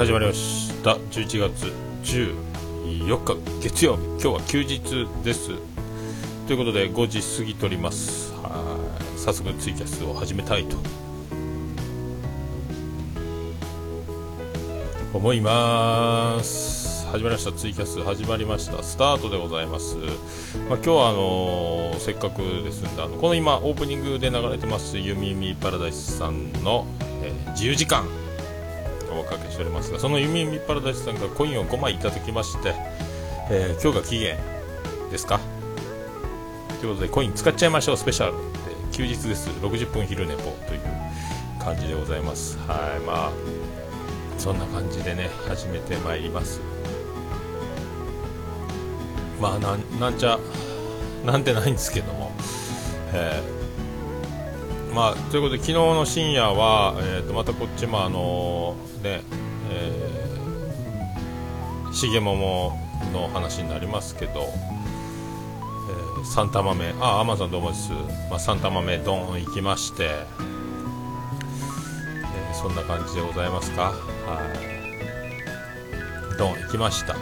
い始まりました。11月14日月曜日。今日は休日です。ということで5時過ぎとります。はい。早速ツイキャスを始めたいと思います。始まりました。ツイキャス始まりましたスタートでございます、まあ、今日はあのー、せっかくですんであのこの今オープニングで流れてますゆみみパラダイスさんの、えー、自由時間。おかけしておりますがそのゆみパラダイスさんがコインを5枚いただきまして、えー、今日が期限ですか？ということでコイン使っちゃいましょうスペシャルで休日です。60分昼寝ぽという感じでございます。はいまあそんな感じでね始めてまいります。まあなんなんちゃなんてないんですけども、えー、まあということで昨日の深夜は、えー、とまたこっちもあのね、えー、重桃の話になりますけど、えー、サンタ豆あアマゾンどうもです、まあ、サンタ豆ドン行きまして、えー、そんな感じでございますか。はい。ドン行きました。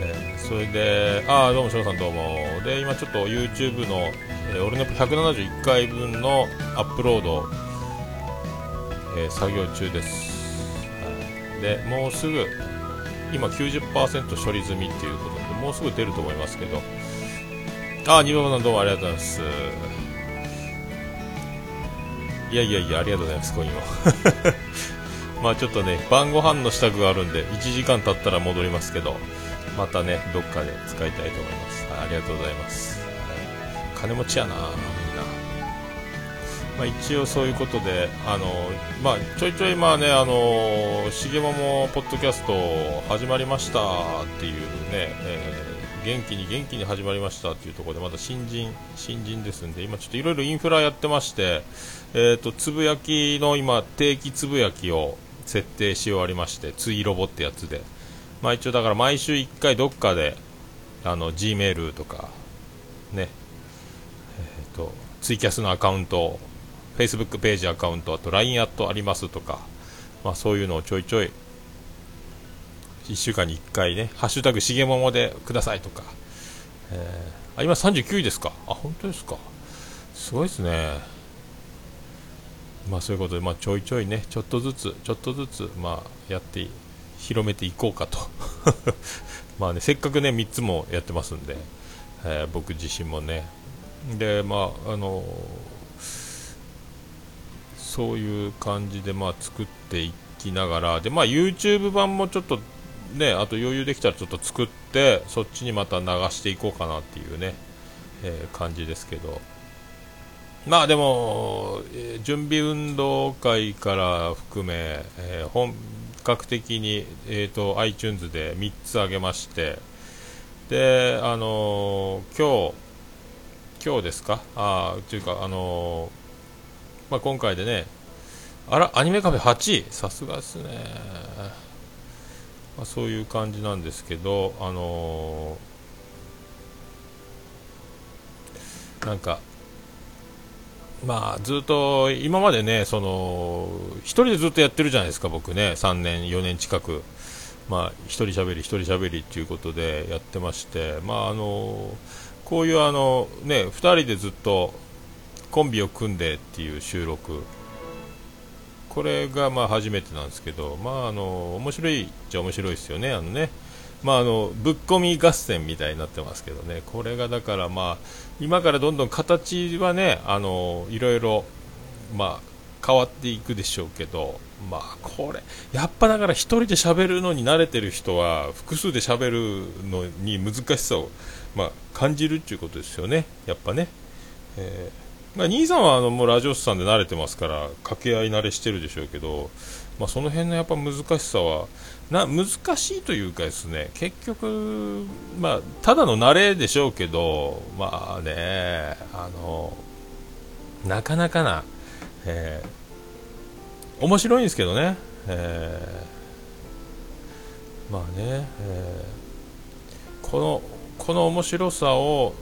えー、それで、ああ、どうも、翔さんどうも。で、今ちょっと YouTube の、えー、俺の171回分のアップロード、えー、作業中です。でもうすぐ今90%処理済みっていうことでもうすぐ出ると思いますけど。ああ二番さんどうもありがとうございます。いやいやいやありがとうございますコインをまあちょっとね晩ご飯の支度があるんで1時間経ったら戻りますけど。またねどっかで使いたいと思います。ありがとうございます、はい、金持ちやなみんな。まあ、一応そういうことで、あのまあ、ちょいちょい、まあね、あのしげももポッドキャスト始まりましたっていうね、えー、元気に元気に始まりましたっていうところで、まだ新人、新人ですんで、今ちょっといろいろインフラやってまして、えっ、ー、と、つぶやきの今、定期つぶやきを設定し終わりまして、ツイロボってやつで、まあ一応だから毎週1回どっかで、あの、Gmail とか、ね、えっ、ー、と、ツイキャスのアカウント Facebook ページアカウントあと LINE アットありますとか、まあ、そういうのをちょいちょい1週間に1回ね「ハッシュタグしげもも」でくださいとか、えー、あ今39位ですか？あ本当ですか？すごいですね。まあそういうことで、まあ、ちょいちょいねちょっとずつちょっとずつまあやって広めていこうかと。まあねせっかくね3つもやってますんで、えー、僕自身もね。でまああのそういう感じでまあ作っていきながらで、まあ、YouTube 版もちょっとねあと余裕できたらちょっと作ってそっちにまた流していこうかなっていうね、えー、感じですけど。まあでも、えー、準備運動会から含め、えー、本格的に、えーと、iTunes で3つ上げましてであの今日今日ですか？あというかあのまあ、今回でね、あら、アニメカフェ8位、さすがですね、まあ、そういう感じなんですけど、あのー、なんか、まあ、ずっと今までね、その1人でずっとやってるじゃないですか、僕ね、3年、4年近く、まあ、1人喋り、1人喋りっていうことでやってまして、まああのこういうあの、ね、2人でずっとコンビを組んでっていう収録。これがまあ初めてなんですけど、まあ、あの面白いっちゃ面白いですよね、あのね。まあ、あのぶっ込み合戦みたいになってますけどね、これがだから、まあ、今からどんどん形はねあのいろいろ、まあ、変わっていくでしょうけど、まあ、これやっぱだから1人で喋るのに慣れてる人は複数で喋るのに難しさを、まあ、感じるっていうことですよね、やっぱね。えーまあ、兄さんはあのもうラジオスさんで慣れてますから掛け合い慣れしてるでしょうけど、まあ、その辺のやっぱ難しさはな難しいというかですね結局、まあ、ただの慣れでしょうけどまあねあのなかなかな、えー、面白いんですけどね、えー、まあね、えー、このこの面白さを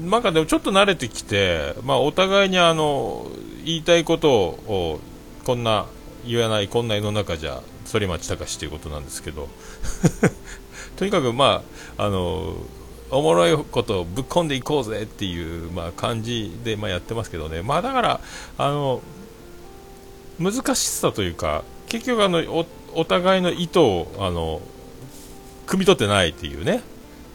なんかでもちょっと慣れてきて、まあ、お互いにあの言いたいことをこんな言わないこんな世の中じゃ反町隆史ということなんですけど。とにかくまああのおもろいことをぶっ込んでいこうぜっていう、まあ、感じで、まあ、やってますけどね、まあ、だからあの難しさというか結局あのお、お互いの意図をあの汲み取ってないっていうね、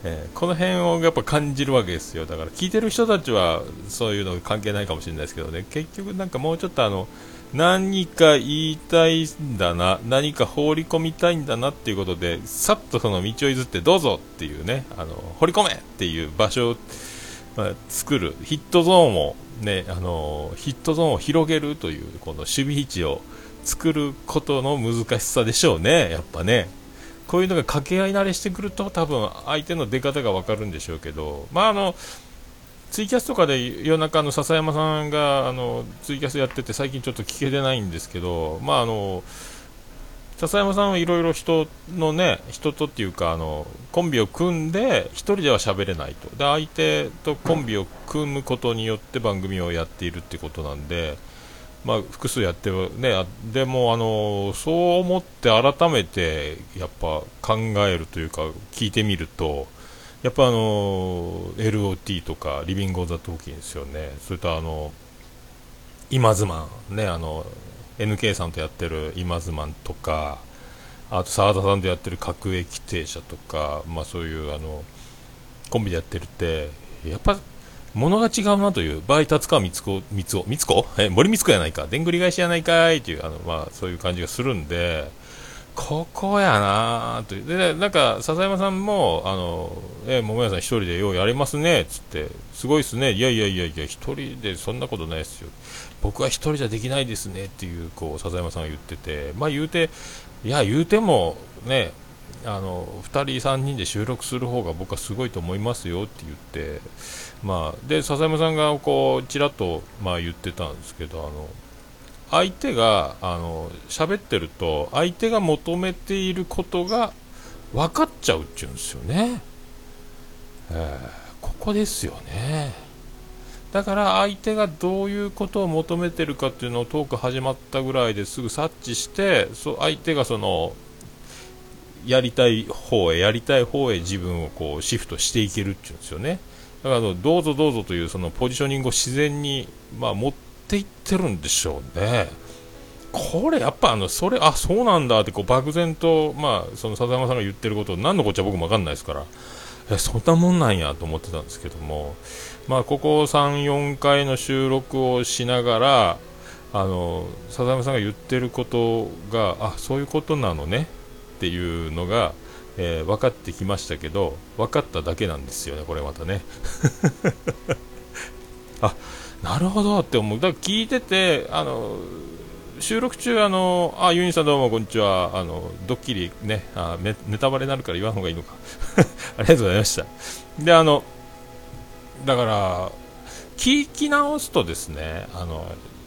えー、この辺をやっぱ感じるわけですよ。だから聞いてる人たちはそういうの関係ないかもしれないですけどね。結局なんかもうちょっとあの何か言いたいんだな何か放り込みたいんだなっていうことでさっとその道を譲ってどうぞっていうねあの掘り込めっていう場所を、まあ、作るヒットゾーンをねあのヒットゾーンを広げるというこの守備位置を作ることの難しさでしょうねやっぱね。こういうのが掛け合い慣れしてくると多分相手の出方が分かるんでしょうけどまああのツイキャスとかで夜中の笹山さんがあのツイキャスやってて最近ちょっと聞けてないんですけど、まああの笹山さんはいろいろ人のね人とっていうかあのコンビを組んで1人では喋れないと。で相手とコンビを組むことによって番組をやっているってことなんで、まあ、複数やってねでもあのそう思って改めてやっぱ考えるというか聞いてみるとやっぱあの LOT とかリビング・オザ・トーキンですよね。それとあの今ズマンねあの NK さんとやってる今ズマンとかあと澤田さんとやってる各駅停車とかまあそういうあのコンビでやってるってやっぱ物が違うなという場合達川光子光子光子え森光子やないか。でんぐり返しやないかいというあのまあそういう感じがするんでここやなとでなんか笹山さんもあのえ桃屋さん一人でようやりますねっつって。すごいっすね。いやいやいやいや一人でそんなことないですよ。僕は一人じゃできないですねっていうこう笹山さんが言ってて。まあ言うていや言うてもねあの2人3人で収録する方が僕はすごいと思いますよって言って。まあで笹山さんがこうちらっとまあ言ってたんですけどあの相手があの喋ってると相手が求めていることが分かっちゃうっていうんですよね、えー、ここですよね。だから相手がどういうことを求めてるかっていうのをトーク始まったぐらいですぐ察知してそ相手がそのやりたい方へやりたい方へ自分をこうシフトしていけるっていうんですよね。だからどうぞどうぞというそのポジショニングを自然に、まあ、持ってっていってるんでしょうね。これやっぱあのそれあそうなんだってこう漠然とまあその笹山さんが言ってること何のこっちゃ僕も分かんないですから。えそんなもんなんやと思ってたんですけども。まあここ3、4回の収録をしながらあの笹山さんが言ってることがあそういうことなのね。っていうのが、えー、分かってきましたけど分かっただけなんですよねこれまたね。あなるほどって思う、だから聞いてて、あの収録中、あのあユニさんどうもこんにちは、あのドッキリねあネ、タバレになるから言わん方がいいのか、ありがとうございました。であのだから聞き直すとですね、あの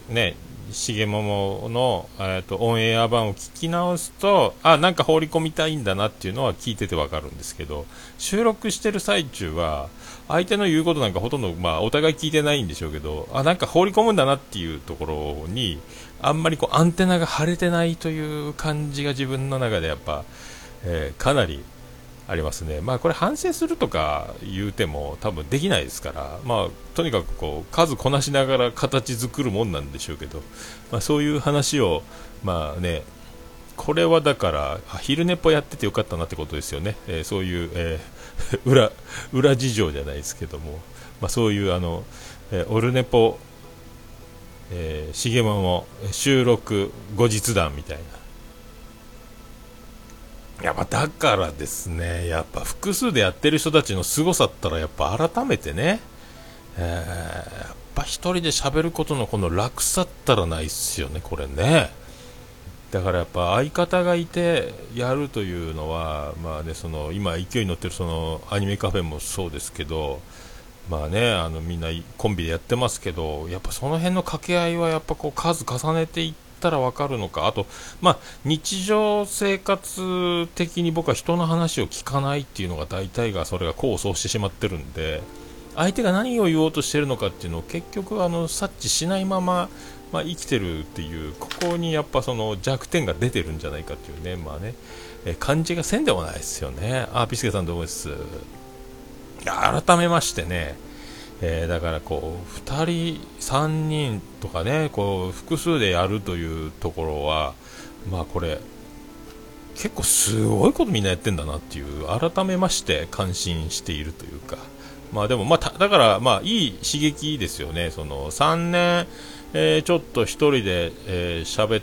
ね重桃の、えーと、オンエア版を聞き直すとあなんか放り込みたいんだなっていうのは聞いててわかるんですけど収録してる最中は相手の言うことなんかほとんど、まあ、お互い聞いてないんでしょうけどあなんか放り込むんだなっていうところにあんまりこうアンテナが張れてないという感じが自分の中でやっぱ、えー、かなりありますね、まあ、これ反省するとか言うても多分できないですから、まあ、とにかくこう数こなしながら形作るもんなんでしょうけど、まあ、そういう話を、まあね、これはだから昼寝っぽやっててよかったなってことですよね、えー、そういう、えー、裏裏事情じゃないですけども、まあ、そういうあの、えー、オルネポ、えー、重桃収録後日談みたいな。やっぱだからですね、やっぱ複数でやってる人たちの凄さったら、やっぱ改めてね、えー、やっぱ一人で喋ることのこの楽さったらないっすよね、これね。だからやっぱ相方がいてやるというのは、まあね、その今勢いに乗ってるそのアニメカフェもそうですけど、まあね、あのみんなコンビでやってますけど、やっぱその辺の掛け合いはやっぱこう数重ねていっ、たら分かるのか、あと、まあ、日常生活的に僕は人の話を聞かないっていうのが大体がそれが功を奏してしまってるんで、相手が何を言おうとしているのかっていうのを結局あの察知しないまままあ、生きてるっていうここにやっぱその弱点が出てるんじゃないかっていうねまあね、え感じがせんでもないですよね。あピスケさんどうもです。改めましてね。えー、だからこう2人、3人とかねこう複数でやるというところは、まあ、これ結構すごいことみんなやってんだなっていう改めまして感心しているというか、まあ、でも、まあ、だから、まあ、いい刺激ですよね。その3年、えー、ちょっと1人で喋、えー、っ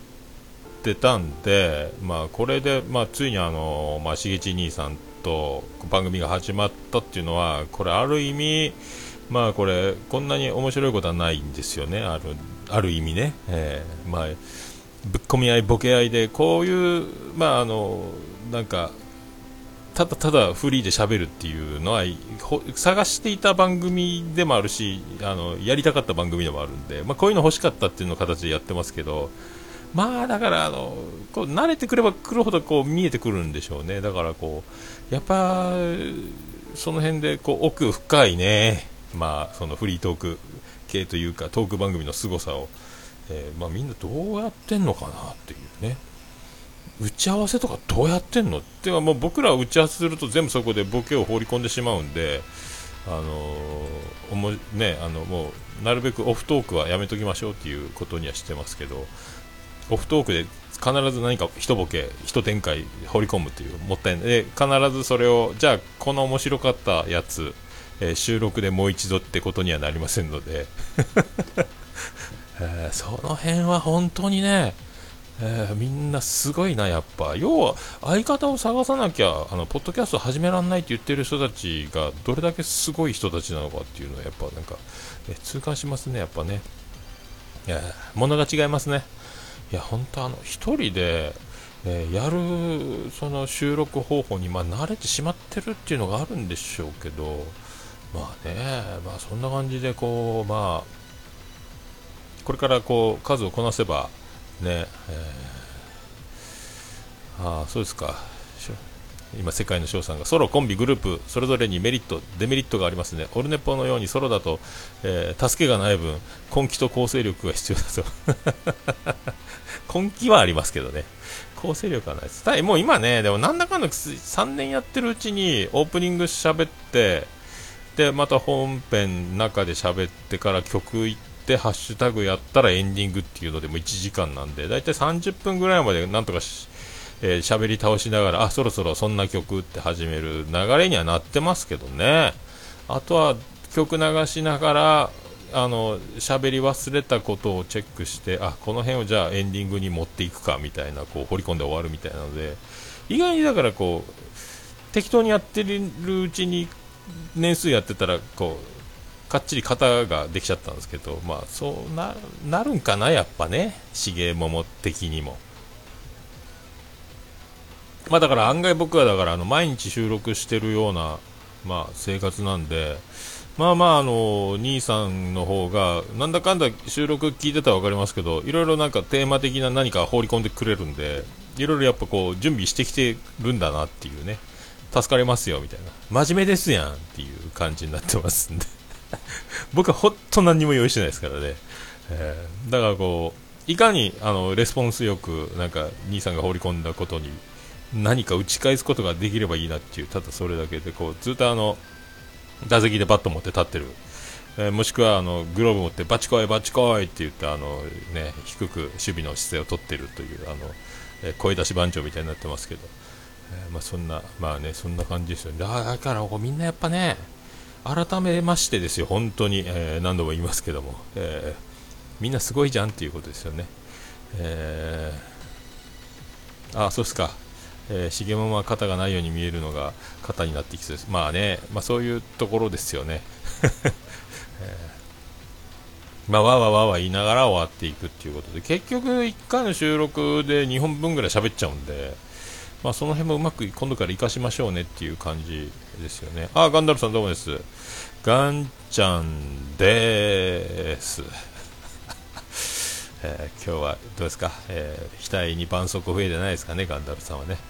てたんで、まあ、これで、まあ、ついにあの、まあ、しげち兄さんと番組が始まったっていうのはこれある意味まあこれこんなに面白いことはないんですよね。あるある意味ね、えー、まあぶっ込み合いボケ合いでこういうまああのなんかただただフリーで喋るっていうのは探していた番組でもあるしあのやりたかった番組でもあるんで、まあ、こういうの欲しかったっていうの形でやってますけどまあだからあのこう慣れてくればくるほどこう見えてくるんでしょうね。だからこうやっぱその辺でこう奥深いねまあ、そのフリートーク系というかトーク番組の凄さを、えー、まあ、みんなどうやってんのかなっていうね。打ち合わせとかどうやってんの？ってはもう僕らは打ち合わせすると全部そこでボケを放り込んでしまうんで、あのー、おもね、あのもうなるべくオフトークはやめときましょうっていうことにはしてますけどオフトークで必ず何か一ボケ一展開放り込むというもったいない。で必ずそれをじゃあこの面白かったやつえー、収録でもう一度ってことにはなりませんので、えー、その辺は本当にね、えー、みんなすごいな、やっぱ。要は、相方を探さなきゃ、あの、ポッドキャスト始められないって言ってる人たちが、どれだけすごい人たちなのかっていうのは、やっぱなんか、え痛感しますね、やっぱね。いや、物が違いますね。いや、本当あの、一人で、えー、やる、その収録方法に、まあ、慣れてしまってるっていうのがあるんでしょうけど、まあね、まあそんな感じでこう、まあ、これからこう数をこなせば、ね、えー、ああ、そうですか。今、世界の翔さんがソロ、コンビ、グループそれぞれにメリット、デメリットがありますね、オルネポのようにソロだと、えー、助けがない分、根気と構成力が必要だと。根気はありますけどね、構成力はないです、もう今ね、でもなんだかんだ3年やってるうちにオープニング喋って、でまた本編中で喋ってから曲行ってハッシュタグやったらエンディングっていうのでも1時間なんでだいたい30分ぐらいまでなんとかしえー、喋り倒しながらあそろそろそんな曲って始める流れにはなってますけどね。あとは曲流しながらあの喋り忘れたことをチェックしてあこの辺をじゃあエンディングに持っていくかみたいなこう掘り込んで終わるみたいなので意外にだからこう適当にやってるうちに年数やってたらこうかっちり型ができちゃったんですけどまあそうななるんかなやっぱね。重桃的にも。まあだから案外僕はだからあの毎日収録してるようなまあ生活なんでまあまああの兄さんの方がなんだかんだ収録聞いてたら分かりますけどいろいろなんかテーマ的な何か放り込んでくれるんでいろいろやっぱこう準備してきてるんだなっていうね。助かりますよみたいな。真面目ですやんっていう感じになってますんで。僕は本当何にも用意してないですからね、えー、だからこういかにあのレスポンスよくなんか兄さんが放り込んだことに何か打ち返すことができればいいなっていうただそれだけでこうずっとあの打席でバット持って立ってる、えー、もしくはあのグローブ持ってバチコイバチコイって言ってあの、ね、低く守備の姿勢を取ってるというあの、えー、声出し番長みたいになってますけど。えー、まあ、そんな、まあね、そんな感じですよ。ね。だからみんなやっぱね、改めましてですよ、本当に、えー、何度も言いますけども、えー、みんなすごいじゃんっていうことですよね。えー、あ、そうですか。えー、重桃は肩がないように見えるのが肩になってきそうです。まあね、まあ、そういうところですよね。えー、まあ、わわわわ言いながら終わっていくっていうことで、結局1回の収録で2本分ぐらい喋っちゃうんで、まあ、その辺もうまく今度から活かしましょうねっていう感じですよね。あ、ガンダルさんどうもです。ガンちゃんです。えー、今日はどうですか、えー、額に絆創膏増えてないですかね、ガンダルさんはね。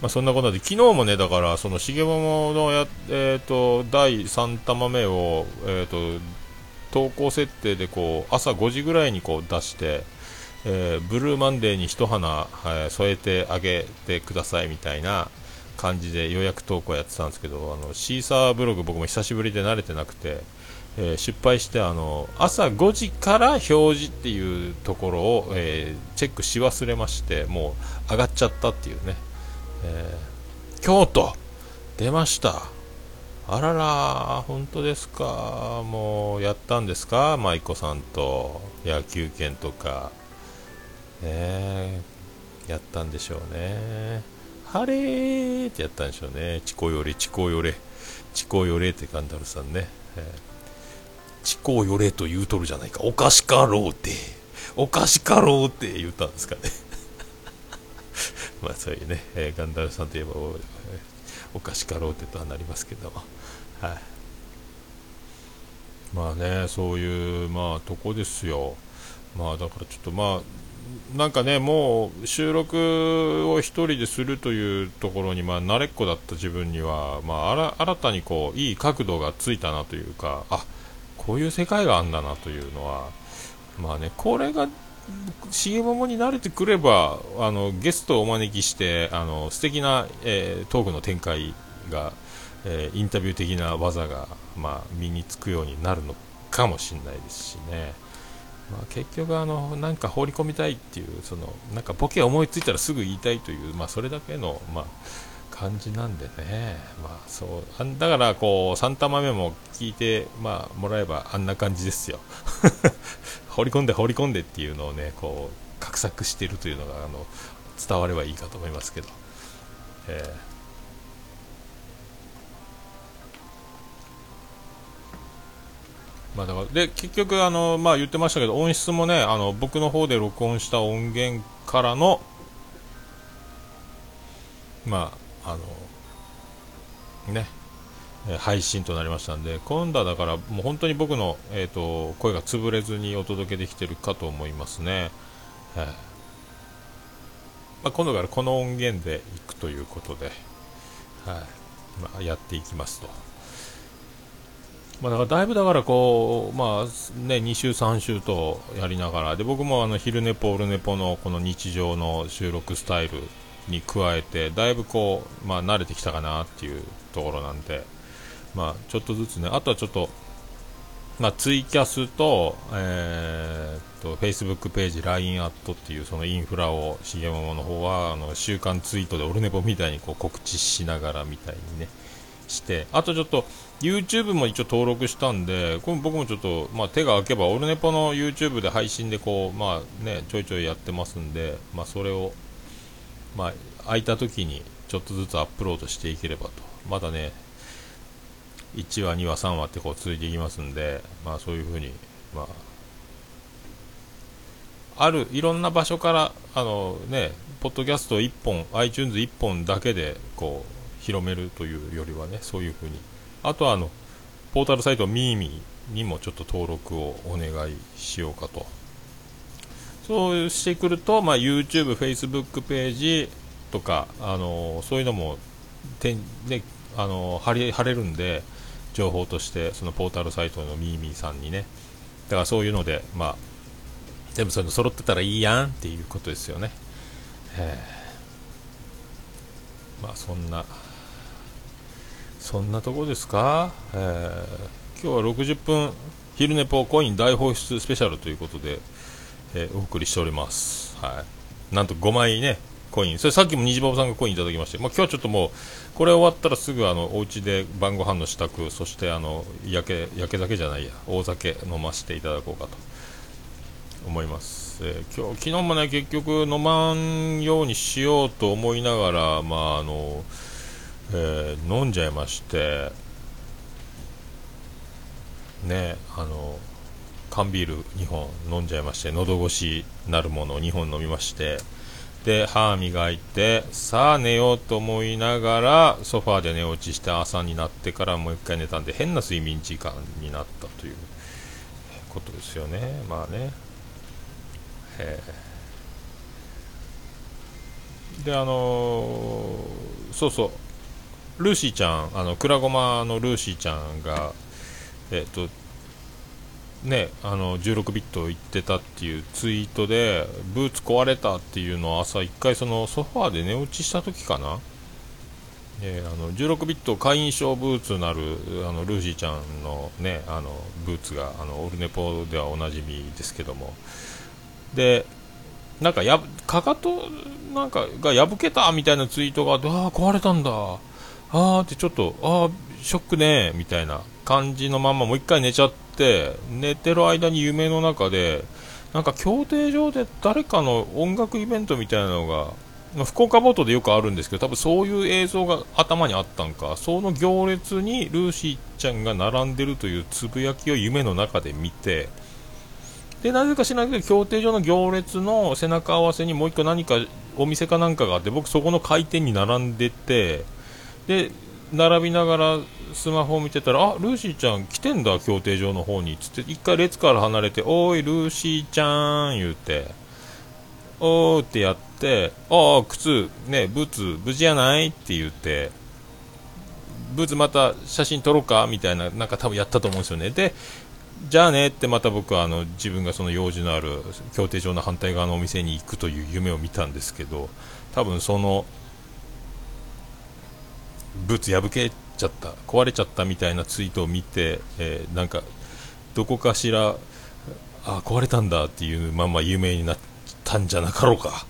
まあそんなことで、昨日もね、だから、その、重桃のや、えっ、ー、と、第3玉目を、えっ、と、投稿設定でこう朝5時ぐらいにこう出して、えー、ブルーマンデーに一花、えー、添えてあげてくださいみたいな感じで予約投稿やってたんですけどあのシーサーブログ僕も久しぶりで慣れてなくて、えー、失敗してあの朝5時から表示っていうところを、えチェックし忘れましてもう上がっちゃったっていうね、え京都出ました。あらら本当ですか？もうやったんですか？舞妓さんと野球券とか。ねやったんでしょうね。晴れってやったんでしょうね。チコよれチコよれチコよれってガンダルさんね、えー、チコよれと言うとるじゃないか。おかしかろうって。おかしかろうって言ったんですかね。まあそういうね、えー、ガンダルさんといえばおおかしかろうってとはなりますけども。はい。まあねそういうまあとこですよ。まあだからちょっとまあなんかね、もう収録を1人でするというところに、まあ、慣れっこだった自分には、まあ、新たにこういい角度がついたなというか、あこういう世界があんだなというのは、まあね、これが重桃に慣れてくればあのゲストをお招きしてあの素敵な、えー、トークの展開が、えー、インタビュー的な技が、まあ、身につくようになるのかもしれないですしね。まあ、結局あの、なんか放り込みたいっていうそのなんかボケ思いついたらすぐ言いたいという、まあ、それだけの、まあ、感じなんでね、まあ、そうあだからこう3玉目も聞いて、まあ、もらえばあんな感じですよ 放り込んで放り込んでっていうのをねこう画策しているというのがあの伝わればいいかと思いますけど。えーまあ、だからで結局あの、まあ、言ってましたけど音質もねあの僕の方で録音した音源からのまああのね配信となりましたんで今度はだからもう本当に僕の、えーと、声が潰れずにお届けできてるかと思いますね、えー、まあ、今度からこの音源でいくということで、はい。まあ、やっていきますと。まあ、だからだいぶだからこう、まあね、2週、3週とやりながら。で僕もあの昼寝ぽ、オルネポのこの日常の収録スタイルに加えてだいぶこう、まあ、慣れてきたかなっていうところなんで、まあ、ちょっとずつね。あとはちょっと、まあ、ツイキャスと,、えー、と Facebook ページ LINE アットっていうそのインフラを重桃の方はあの週刊ツイートでオルネポみたいにこう告知しながらみたいにねして。あとちょっと YouTube も一応登録したんでこれ僕もちょっと、まあ、手が空けばオルネポの YouTube で配信でこう、まあね、ちょいちょいやってますんで、まあ、それを、まあ、空いた時にちょっとずつアップロードしていければと。まだね1話2話3話ってこう続いていきますんで、まあ、そういうふうに、まあ、あるいろんな場所からあのねポッドキャスト1本 iTunes1 本だけでこう広めるというよりはねそういうふうにあとはあのポータルサイトミーミーにもちょっと登録をお願いしようかと。そうしてくると、まあ、YouTube、Facebook ページとか、あのそういうのもてん、ね、あの貼れ貼れるんで情報としてそのポータルサイトのミーミーさんにね。だからそういうので、まあ、全部そういうの揃ってたらいいやんっていうことですよね。まあそんなそんなとこですか、えー、今日は60分昼寝ぽコイン大放出スペシャルということで、えー、お送りしております、はい、なんと5枚ねコイン。それさっきも虹パパさんがコインいただきまして、まあ、今日はちょっともうこれ終わったらすぐあのお家で晩ご飯の支度そしてあの焼け焼け酒じゃないや大酒飲ませていただこうかと。思います、えー、今日昨日もね結局飲まんようにしようと思いながらまああのえー、飲んじゃいましてねあの缶ビール2本飲んじゃいまして喉越しなるものを2本飲みましてで歯磨いてさあ寝ようと思いながらソファーで寝落ちして朝になってからもう一回寝たんで変な睡眠時間になったということですよね。まあね。え。であのー、そうそう。ルーシーちゃん、あの、くらごまのルーシーちゃんが、えっ、と、ね、あの16ビット行ってたっていうツイートでブーツ壊れたっていうのを朝1回そのソファーで寝落ちした時かな、えー、あの16ビット会員証ブーツなるあのルーシーちゃんの,、ね、あのブーツがあのオルネポではおなじみですけども。でなんかやかかとなんかが破けたみたいなツイートがああ壊れたんだ。ああってちょっとああショックねみたいな感じのまんまもう一回寝ちゃって寝てる間に夢の中でなんか競艇場で誰かの音楽イベントみたいなのが、福岡ボートでよくあるんですけど多分そういう映像が頭にあったんかその行列にルーシーちゃんが並んでるというつぶやきを夢の中で見てでなぜか知らないけど競艇場の行列の背中合わせにもう1個何かお店かなんかがあって僕そこの開店に並んでてで並びながらスマホを見てたらあルーシーちゃん来てんだ競艇場の方に。つって1回列から離れておいルーシーちゃん言うて。おーってやって、ああ、靴、ね、ブーツ、無事やないって言って、ブーツまた写真撮ろうかみたいな、なんか多分やったと思うんですよね。で、じゃあねってまた僕はあの自分がその用事のある競艇場の反対側のお店に行くという夢を見たんですけど、多分その、ブーツ破けちゃった、壊れちゃったみたいなツイートを見て、えー、なんか、どこかしら、あ壊れたんだっていうまま有名になっ、たんじゃなかろうか。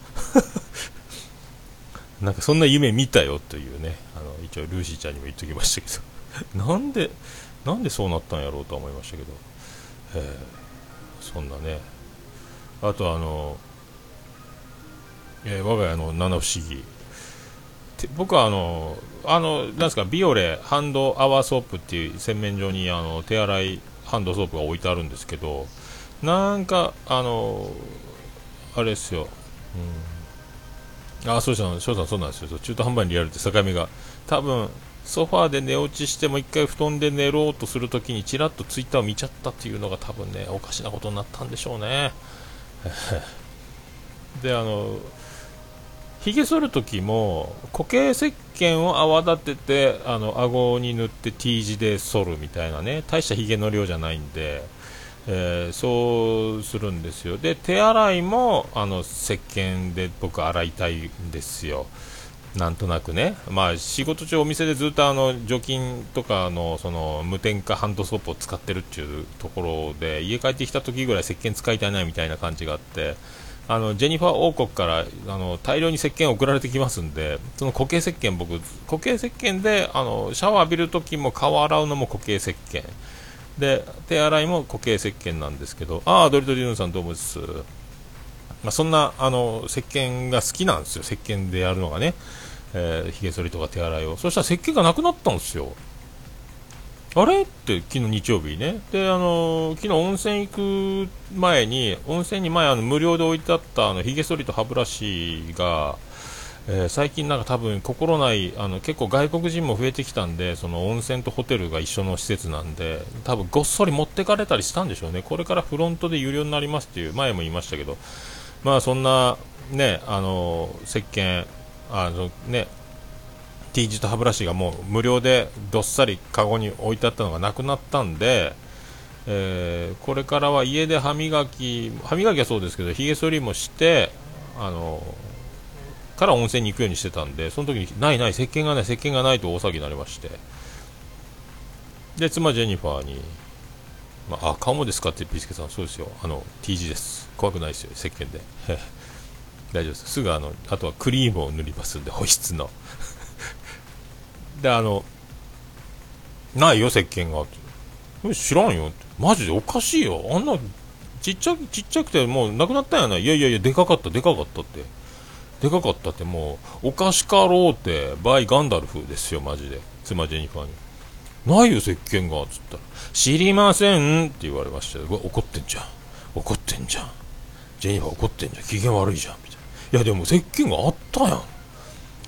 なんかそんな夢見たよというねあの一応ルーシーちゃんにも言っときましたけど。なんでなんでそうなったんやろうと思いましたけど、えー、そんなね。あとあの、えー、我が家の七不思議。僕はあの、あの、なんですか、ビオレハンドアワーソープっていう洗面所にあの手洗いハンドソープが置いてあるんですけど、なんか、あの、あれですよ、うん、あそうした翔さん、そうなんですよ、中途半端にリアルって境目が、多分ソファーで寝落ちしても1回布団で寝ろうとするときにちらっとツイッターを見ちゃったっていうのが多分ねおかしなことになったんでしょうね。であのひげ剃るときも固形石鹸を泡立ててあの顎に塗って T 字で剃るみたいなね大したひげの量じゃないんでえー、そうするんですよ。で手洗いもあの石鹸で僕洗いたいんですよ。なんとなくね、まあ、仕事中、お店でずっとあの除菌とかのその無添加ハンドソープを使ってるっていうところで家帰ってきた時ぐらい石鹸使いたいなみたいな感じがあって。あのジェニファー王国からあの大量に石鹸送られてきますんでその固形石鹸僕固形石浴であのシャワー浴びるときも顔洗うのも固形石鹸。で手洗いも固形石鹸なんですけど。ああドリトリヌンさんどうもです、まあ、そんなあの石鹸が好きなんですよ。石鹸でやるのがね。えー、髭剃りとか手洗いを。そしたら石鹸がなくなったんですよ。あれ？って昨日日曜日ね。であの昨日温泉行く前に温泉に前あの無料で置いてあったあの髭剃りと歯ブラシがえー、最近なんか多分心ないあの結構外国人も増えてきたんでその温泉とホテルが一緒の施設なんで多分ごっそり持ってかれたりしたんでしょうね。これからフロントで有料になりますっていう前も言いましたけど。まあそんなねあの石鹸あのね T 字と歯ブラシがもう無料でどっさりカゴに置いてあったのがなくなったんで、えー、これからは家で歯磨き歯磨きはそうですけどひげ剃りもしてあのから温泉に行くようにしてたんでその時にないない石鹸がない石鹸がないと大騒ぎになりまして。で妻ジェニファーに、まあ、あ顔もですかってピースケさんそうですよ。あの T 字です。怖くないですよ石鹸で。大丈夫です。すぐあのあとはクリームを塗りますんで保湿の。であのないよ石鹸が。って知らんよ。マジでおかしいよ。あんなちっちゃちっちゃくてもうなくなったんやない。やいやいやでかかったでかかったって。でかかったってもうおかしかろうってバイガンダルフですよマジで。妻ジェニファーに。ないよ石鹸が。つったら知りませんって言われましたよ怒ってんじゃん。怒ってんじゃん。ジェニファー怒ってんじゃん。機嫌悪いじゃん。みたいな。いやでも石鹸があったやん。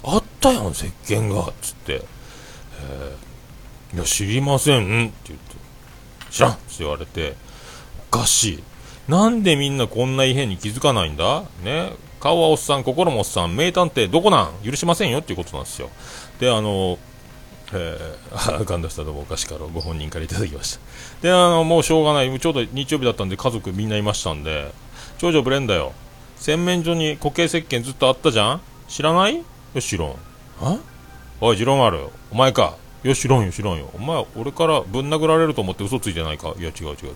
あったやん石鹸が。つって、えー、いや知りませんって言って知らんって言われておかしい。なんでみんなこんな異変に気づかないんだ？ね。顔はおっさん、心もおっさん、名探偵どこなん？許しませんよっていうことなんですよ。で、あの、えー、ガンダスタどうもお菓子からご本人からいただきました。であのもうしょうがない。ちょうど日曜日だったんで家族みんないましたんで長女ブレンだよ。洗面所に固形石鹸ずっとあったじゃん？知らない？よしろん。あ？おい次郎丸お前か。よしろんよ知らんよ。お前俺からぶん殴られると思って嘘ついてないか？いや違う違う違う。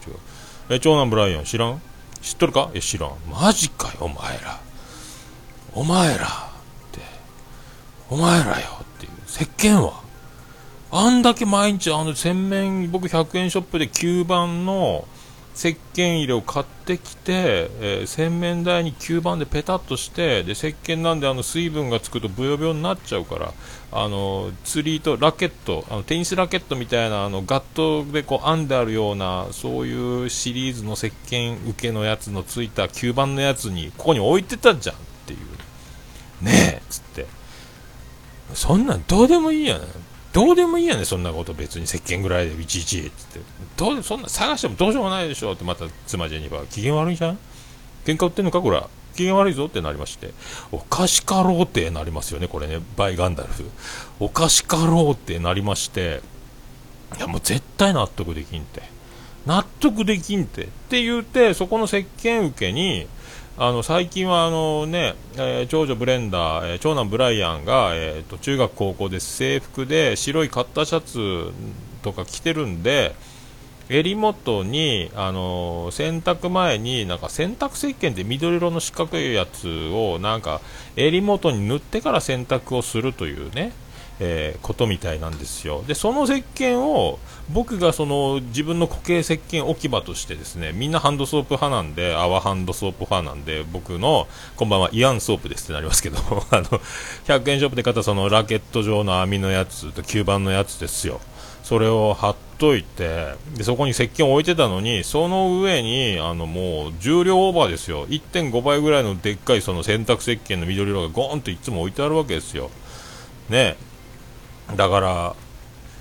え長男ブライアン知らん？知っとるか？いや知らん。マジかよお前ら。お前ら。って。お前らよ。っていう。石鹸は？あんだけ毎日あの洗面僕100円ショップで吸盤の石鹸入れを買ってきて、えー、洗面台に吸盤でペタッとしてで石鹸なんであの水分がつくとブヨブヨになっちゃうからあの釣りとラケットあのテニスラケットみたいなあのガットでこう編んであるようなそういうシリーズの石鹸受けのやつのついた吸盤のやつにここに置いてたじゃんっていう。ねえっつって。そんなんどうでもいいやんどうでもいいやねそんなこと。別に石鹸ぐらいでいちいちって。どうそんな探してもどうしようもないでしょってまた妻ジェニファー。機嫌悪いじゃん喧嘩売ってんのかこら。機嫌悪いぞってなりましておかしかろうってなりますよねこれねバイガンダルフ。おかしかろうってなりましていやもう絶対納得できんって。納得できんて。って言うてそこの石鹸受けにあの最近はあの、ねえー、長女ブレンダー、えー、長男ブライアンが、えーと、中学、高校で制服で白いカッターシャツとか着てるんで襟元に、あの洗濯前になんか洗濯石鹸で緑色の四角いやつをなんか襟元に塗ってから洗濯をするというねえー、ことみたいなんですよ。でその石鹸を僕がその自分の固形石鹸置き場としてですねみんなハンドソープ派なんで泡ハンドソープ派なんで僕のこんばんはイアンソープですってなりますけど あの100円ショップで買ったそのラケット状の網のやつと吸盤のやつですよ。それを貼っといてでそこに石鹸を置いてたのにその上にあのもう重量オーバーですよ。1.5倍ぐらいのでっかいその洗濯石鹸の緑色がゴーンといつも置いてあるわけですよ。ね。だから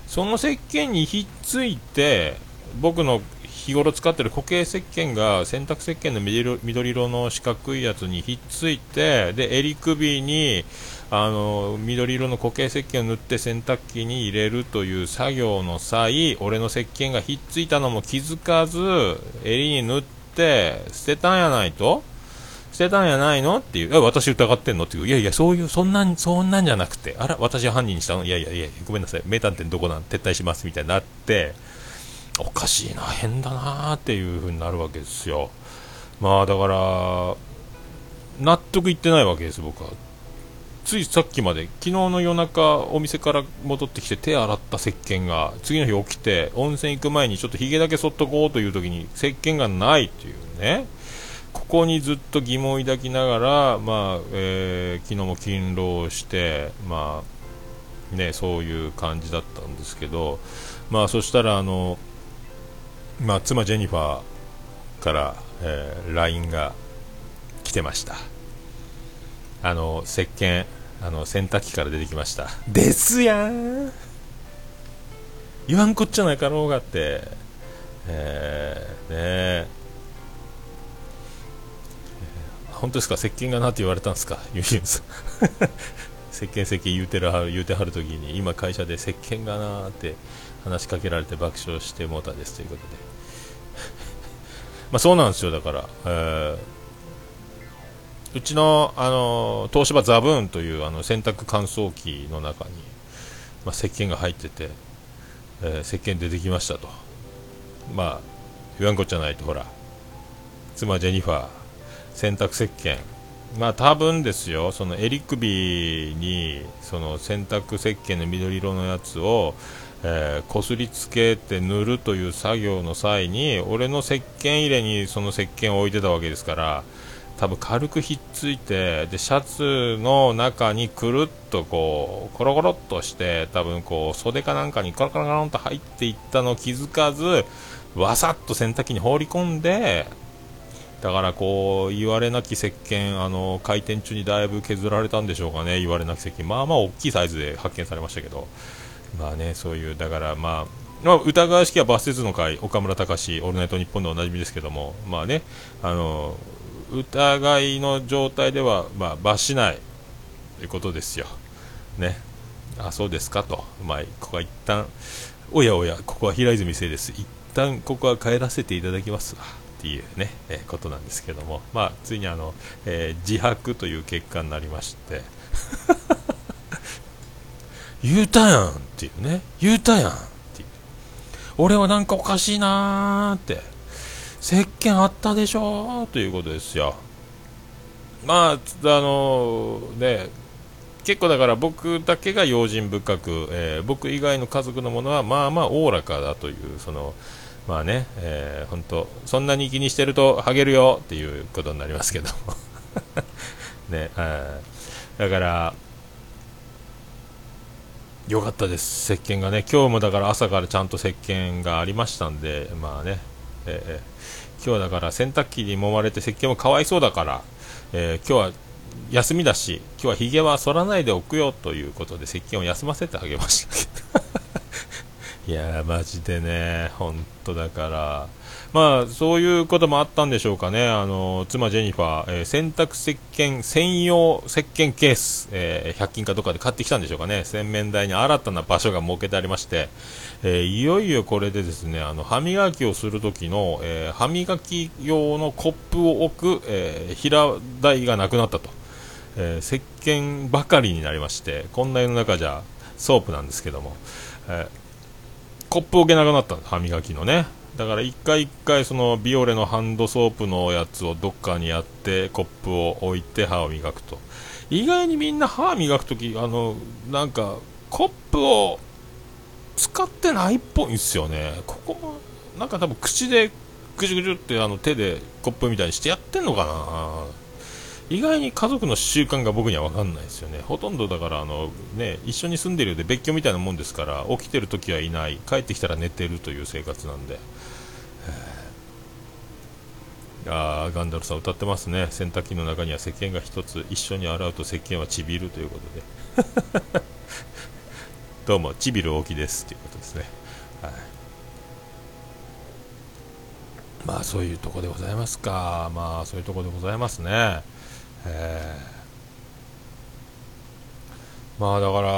その石鹸にひっついて僕の日頃使ってる固形石鹸が洗濯石鹸の緑色の四角いやつにひっついてで襟首にあの緑色の固形石鹸を塗って洗濯機に入れるという作業の際俺の石鹸がひっついたのも気づかず襟に塗って捨てたんやないと？捨てたんやないの？っていう、私疑ってんの？っていう、いやいや、そういう、そんなん、そんなんじゃなくて、あら、私は犯人にしたの？いやいやいや、ごめんなさい、名探偵どこなん？撤退しますみたいになって、おかしいな、変だなーっていう風になるわけですよ。まあ、だから、納得いってないわけです、僕は。ついさっきまで、昨日の夜中、お店から戻ってきて手洗った石鹸が、次の日起きて、温泉行く前にちょっとヒゲだけ剃っとこうという時に、石鹸がないっていうね。ここにずっと疑問を抱きながら、まあえー、昨日も勤労して、まあね、そういう感じだったんですけど、まあ、そしたらあの、まあ、妻ジェニファーから、えー、LINE が来てましたあの石鹸あの洗濯機から出てきました。ですやん。言わんこっちゃないかろうがって、えー、ね本当ですか？石鹸がなって言われたんですか？ユニュース石鹸石鹸言うてるはる言うてはるときに今会社で石鹸がなって話しかけられて爆笑してもうたですということで。まあそうなんですよ。だから、えー、うちの、あの東芝ザブーンというあの洗濯乾燥機の中に、まあ、石鹸が入ってて、えー、石鹸出てきましたと。まあ言わんこっちゃないとほら。妻ジェニファー洗濯石鹸。まあ多分ですよその襟首にその洗濯石鹸の緑色のやつをえー、こすりつけて塗るという作業の際に俺の石鹸入れにその石鹸を置いてたわけですから多分軽くひっついてでシャツの中にくるっとこうコロコロっとして多分こう袖かなんかにコロコロコロンと入っていったのを気づかずわさっと洗濯機に放り込んでだからこう言われなき石鹸あの回転中にだいぶ削られたんでしょうかね言われなき石鹸。まあまあ大きいサイズで発見されましたけど。まあねそういうだからまあまあ、疑わしきはバス鉄の会岡村隆史オールナイトニッポンでおなじみですけども。まあねあの疑いの状態ではまあ罰しないということですよ。ね。あそうですかと、まあ、ここは一旦おやおや、ここは平泉聖です、一旦ここは帰らせていただきますわ。っていうね、えー、ことなんですけども、まあ、ついにあの、えー、自白という結果になりまして。言うたやんっていうね、言うたやんっていう、俺はなんかおかしいなーって、石鹸あったでしょということですよ。まあ、あの、ね、結構だから僕だけが用心深く、えー、僕以外の家族のものはまあまあおおらかだというそのまあね、えー、本当そんなに気にしてるとハゲるよっていうことになりますけど ね、だからよかったです石鹸がね。今日もだから朝からちゃんと石鹸がありましたんでまあね、えー、今日だから洗濯機に揉まれて石鹸もかわいそうだから、えー、今日は休みだし今日はひげは剃らないでおくよということで石鹸を休ませてあげました いやーマジでね、本当だから、まあ、そういうこともあったんでしょうかね、あの妻ジェニファー、えー、洗濯石鹸専用石鹸ケース、えー、100均かどっかで買ってきたんでしょうかね、洗面台に新たな場所が設けてありまして、えー、いよいよこれでですねあの歯磨きをする時の、え歯磨き用のコップを置く、え平台がなくなったと、え石鹸ばかりになりまして、こんな世の中じゃソープなんですけども。えーコップ置けなくなった歯磨きのね。だから一回一回そのビオレのハンドソープのやつをどっかにやってコップを置いて歯を磨くと。意外にみんな歯磨く時あのなんかコップを使ってないっぽいんですよね。ここなんか多分口でぐじゅぐじゅってあの手でコップみたいにしてやってんのかな。意外に家族の習慣が僕には分かんないですよね、ほとんどだからあの、ね、一緒に住んでるようで別居みたいなもんですから、起きてるときはいない、帰ってきたら寝てるという生活なんで、あガンダルさん歌ってますね、洗濯機の中には石鹸が1つ、一緒に洗うと石鹸はちびるということで、どうも、ちびる大きですということですね。はい。まあそういうとこでございますか。まあそういうとこでございますね。えー、まあだから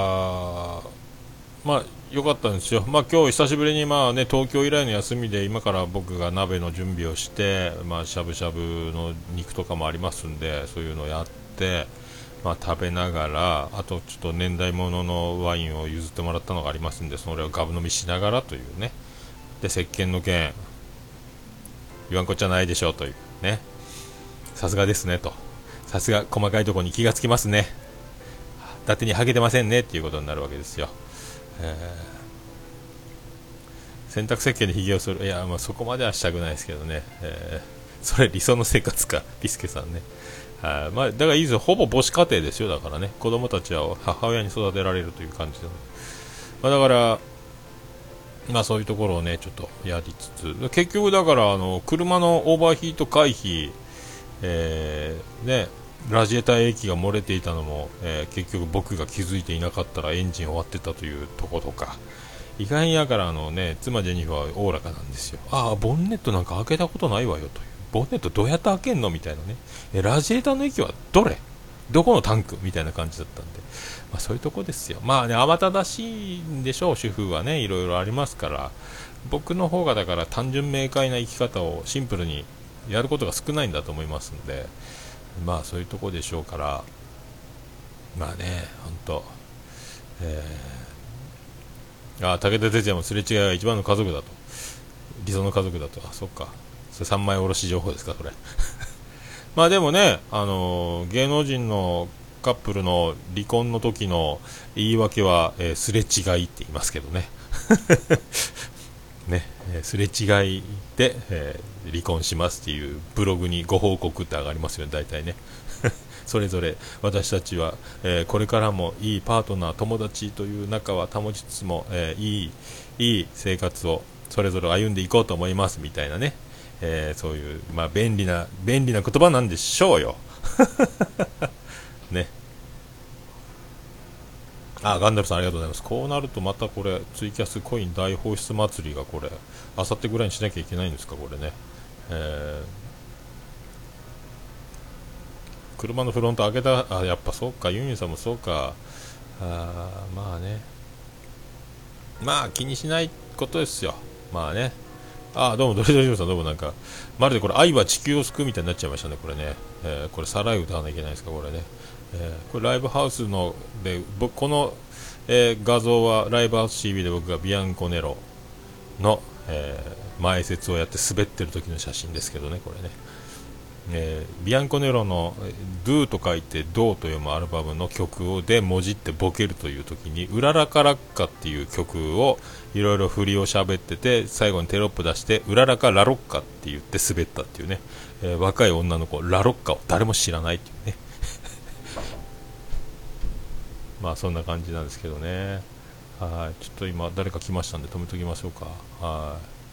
まあ良かったんですよ、まあ今日久しぶりにまあね東京以来の休みで今から僕が鍋の準備をして、まあしゃぶしゃぶの肉とかもありますんでそういうのをやって、まあ、食べながらあとちょっと年代物のワインを譲ってもらったのがありますんでそれをガブ飲みしながらというね。で石鹸の件。言わんこっちゃないでしょうというね。さすがですねと。さすが細かいところに気がつきますね。伊達にはげてませんね。っていうことになるわけですよ、えー、洗濯石鹸でひげをする。いや、まあ、そこまではしたくないですけどね、えー、それ理想の生活か。リスケさんね。あまあ、だからいいですよ、ほぼ母子家庭ですよ、だからね、子供たちは母親に育てられるという感じで、まあ、だから、まあそういうところをね、ちょっとやりつつ、結局だから、あの、車のオーバーヒート回避、えー、ね、ラジエーター液が漏れていたのも、えー、結局僕が気づいていなかったらエンジン終わってたというとことか。意外やからあのね妻ジェニファーはおおらかなんですよ。ああボンネットなんか開けたことないわよという。ボンネットどうやって開けんのみたいなね。えラジエーターの液はどれ？どこのタンクみたいな感じだったんで、まあ、そういうとこですよ。まあね慌ただしいんでしょう主婦はね。いろいろありますから。僕の方がだから単純明快な生き方をシンプルにやることが少ないんだと思いますんで。まあそういうとこでしょうからまあね本当えー、あ武田鉄矢もすれ違いが一番の家族だと。理想の家族だと。あそっか。それ三枚おろし情報ですかそれ。まあでもねあのー、芸能人のカップルの離婚の時の言い訳は、えー、すれ違いって言いますけどね。ね、すれ違いで、えー、離婚しますっていうブログにご報告って上がりますよね、大体ね。それぞれ私たちは、えー、これからもいいパートナー、友達という仲は保ちつつも、えー、いいいい生活をそれぞれ歩んでいこうと思いますみたいなね、え、そういう、まあ、便利な便利な言葉なんでしょうよ。ねあ、ガンダルさんありがとうございます。こうなるとまたこれ、ツイキャスコイン大放出祭りがこれ、あさってぐらいにしなきゃいけないんですか、これね。えー、車のフロント開けた、あ、やっぱそうか、ユニさんもそうか、あまあね。まあ気にしないことですよ。まあね。ああどうもドリドリジさんどうもなんかまるでこれ愛は地球を救うみたいになっちゃいましたねこれね、えー、これさらい歌わなきゃいけないですかこれね、えー、これライブハウスので僕この、えー、画像はライブハウス CV で僕がビアンコネロの、え前説をやって滑ってる時の写真ですけどねこれね。えー、ビアンコネロの「ドゥ」と書いて「ドー」と読むアルバムの曲をでもじってボケるという時に「うららかラッカ」っていう曲をいろいろ振りを喋ってて最後にテロップ出して「うららかラロッカ」って言って滑ったっていうね、えー、若い女の子ラロッカを誰も知らないっていうね。まあそんな感じなんですけどね。はい。ちょっと今誰か来ましたんで止めときましょうか。はい。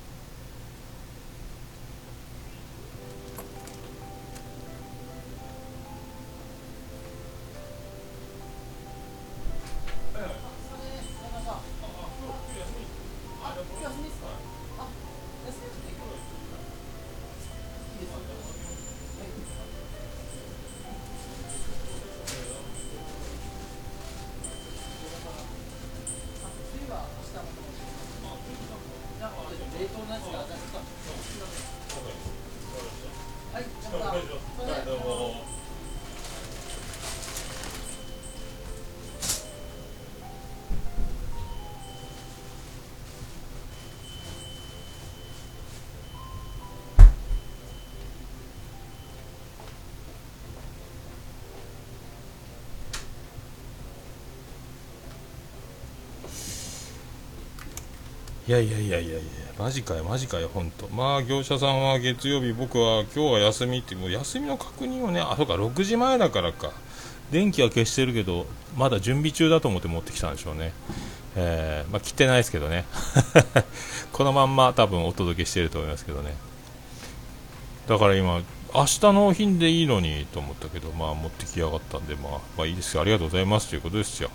いやいやいやいやいやマジかよマジかよ本当。まあ業者さんは月曜日僕は今日は休みってもう休みの確認をねあそうか6時前だからか。電気は消してるけどまだ準備中だと思って持ってきたんでしょうね。えー、まあ切ってないですけどね。このまんま多分お届けしてると思いますけどね。だから今明日納品でいいのにと思ったけどまあ持ってきやがったんでまあ、まあいいですよ。ありがとうございますということですよ。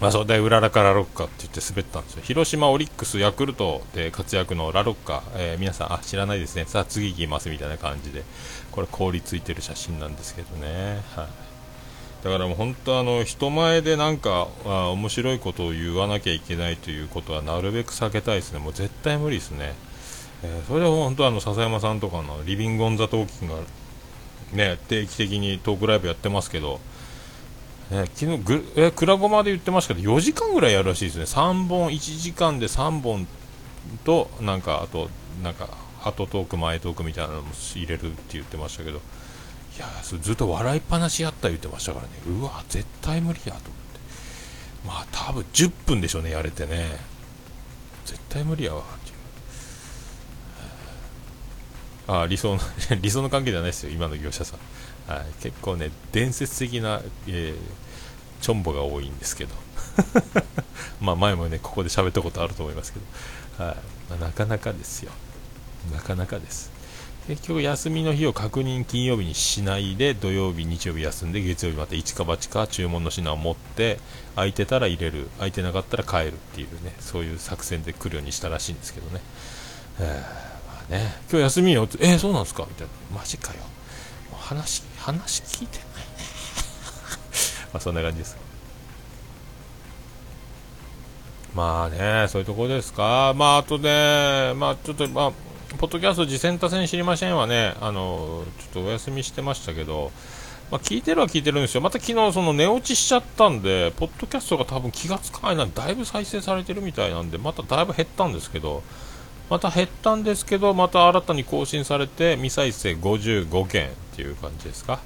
まあ、そうで、裏ラカラロッカって言って滑ったんですよ。広島オリックス、ヤクルトで活躍のラロッカ、えー、皆さん、あ、知らないですね。さあ、次行きますみたいな感じで、これ凍りついてる写真なんですけどね。はい。だからもう本当あの、人前でなんか、あ面白いことを言わなきゃいけないということはなるべく避けたいですね。もう絶対無理ですね。えー、それで本当あの、笹山さんとかのリビングオンザトーキングが、ね、定期的にトークライブやってますけど、ね、昨日ぐえくらごまで言ってましたけど4時間ぐらいやるらしいですね。3本1時間で3本となんかあとなんか後トーク前トークみたいなのも入れるって言ってましたけど。いやずっと笑いっぱなしやった言ってましたからね。うわ絶対無理やと思って。まあ多分10分でしょうねやれてね。絶対無理やわっていう。あ理想の 理想の関係じゃないですよ今の業者さん。はい、結構ね伝説的な、えー、チョンボが多いんですけど。まあ前もねここで喋ったことあると思いますけど、はい。まあ、なかなかですよ。なかなかです。結局休みの日を確認金曜日にしないで土曜日日曜日休んで月曜日また一か八か注文の品を持って空いてたら入れる。空いてなかったら帰るっていうねそういう作戦で来るようにしたらしいんですけどね、えーまあね、今日休みよ。ってえー、そうなんですか。みたいな。マジかよ。話話聞いてない。まあそんな感じです。まあねそういうところですか。まああとねまあちょっとまあポッドキャスト次戦多戦知りませんはねあのちょっとお休みしてましたけどまあ、聞いてるは聞いてるんですよ、また昨日その寝落ちしちゃったんで、ポッドキャストが多分気がつかないな、だいぶ再生されてるみたいなんで、まただいぶ減ったんですけど、また減ったんですけど、また新たに更新されて、未再生55件。っていう感じですか。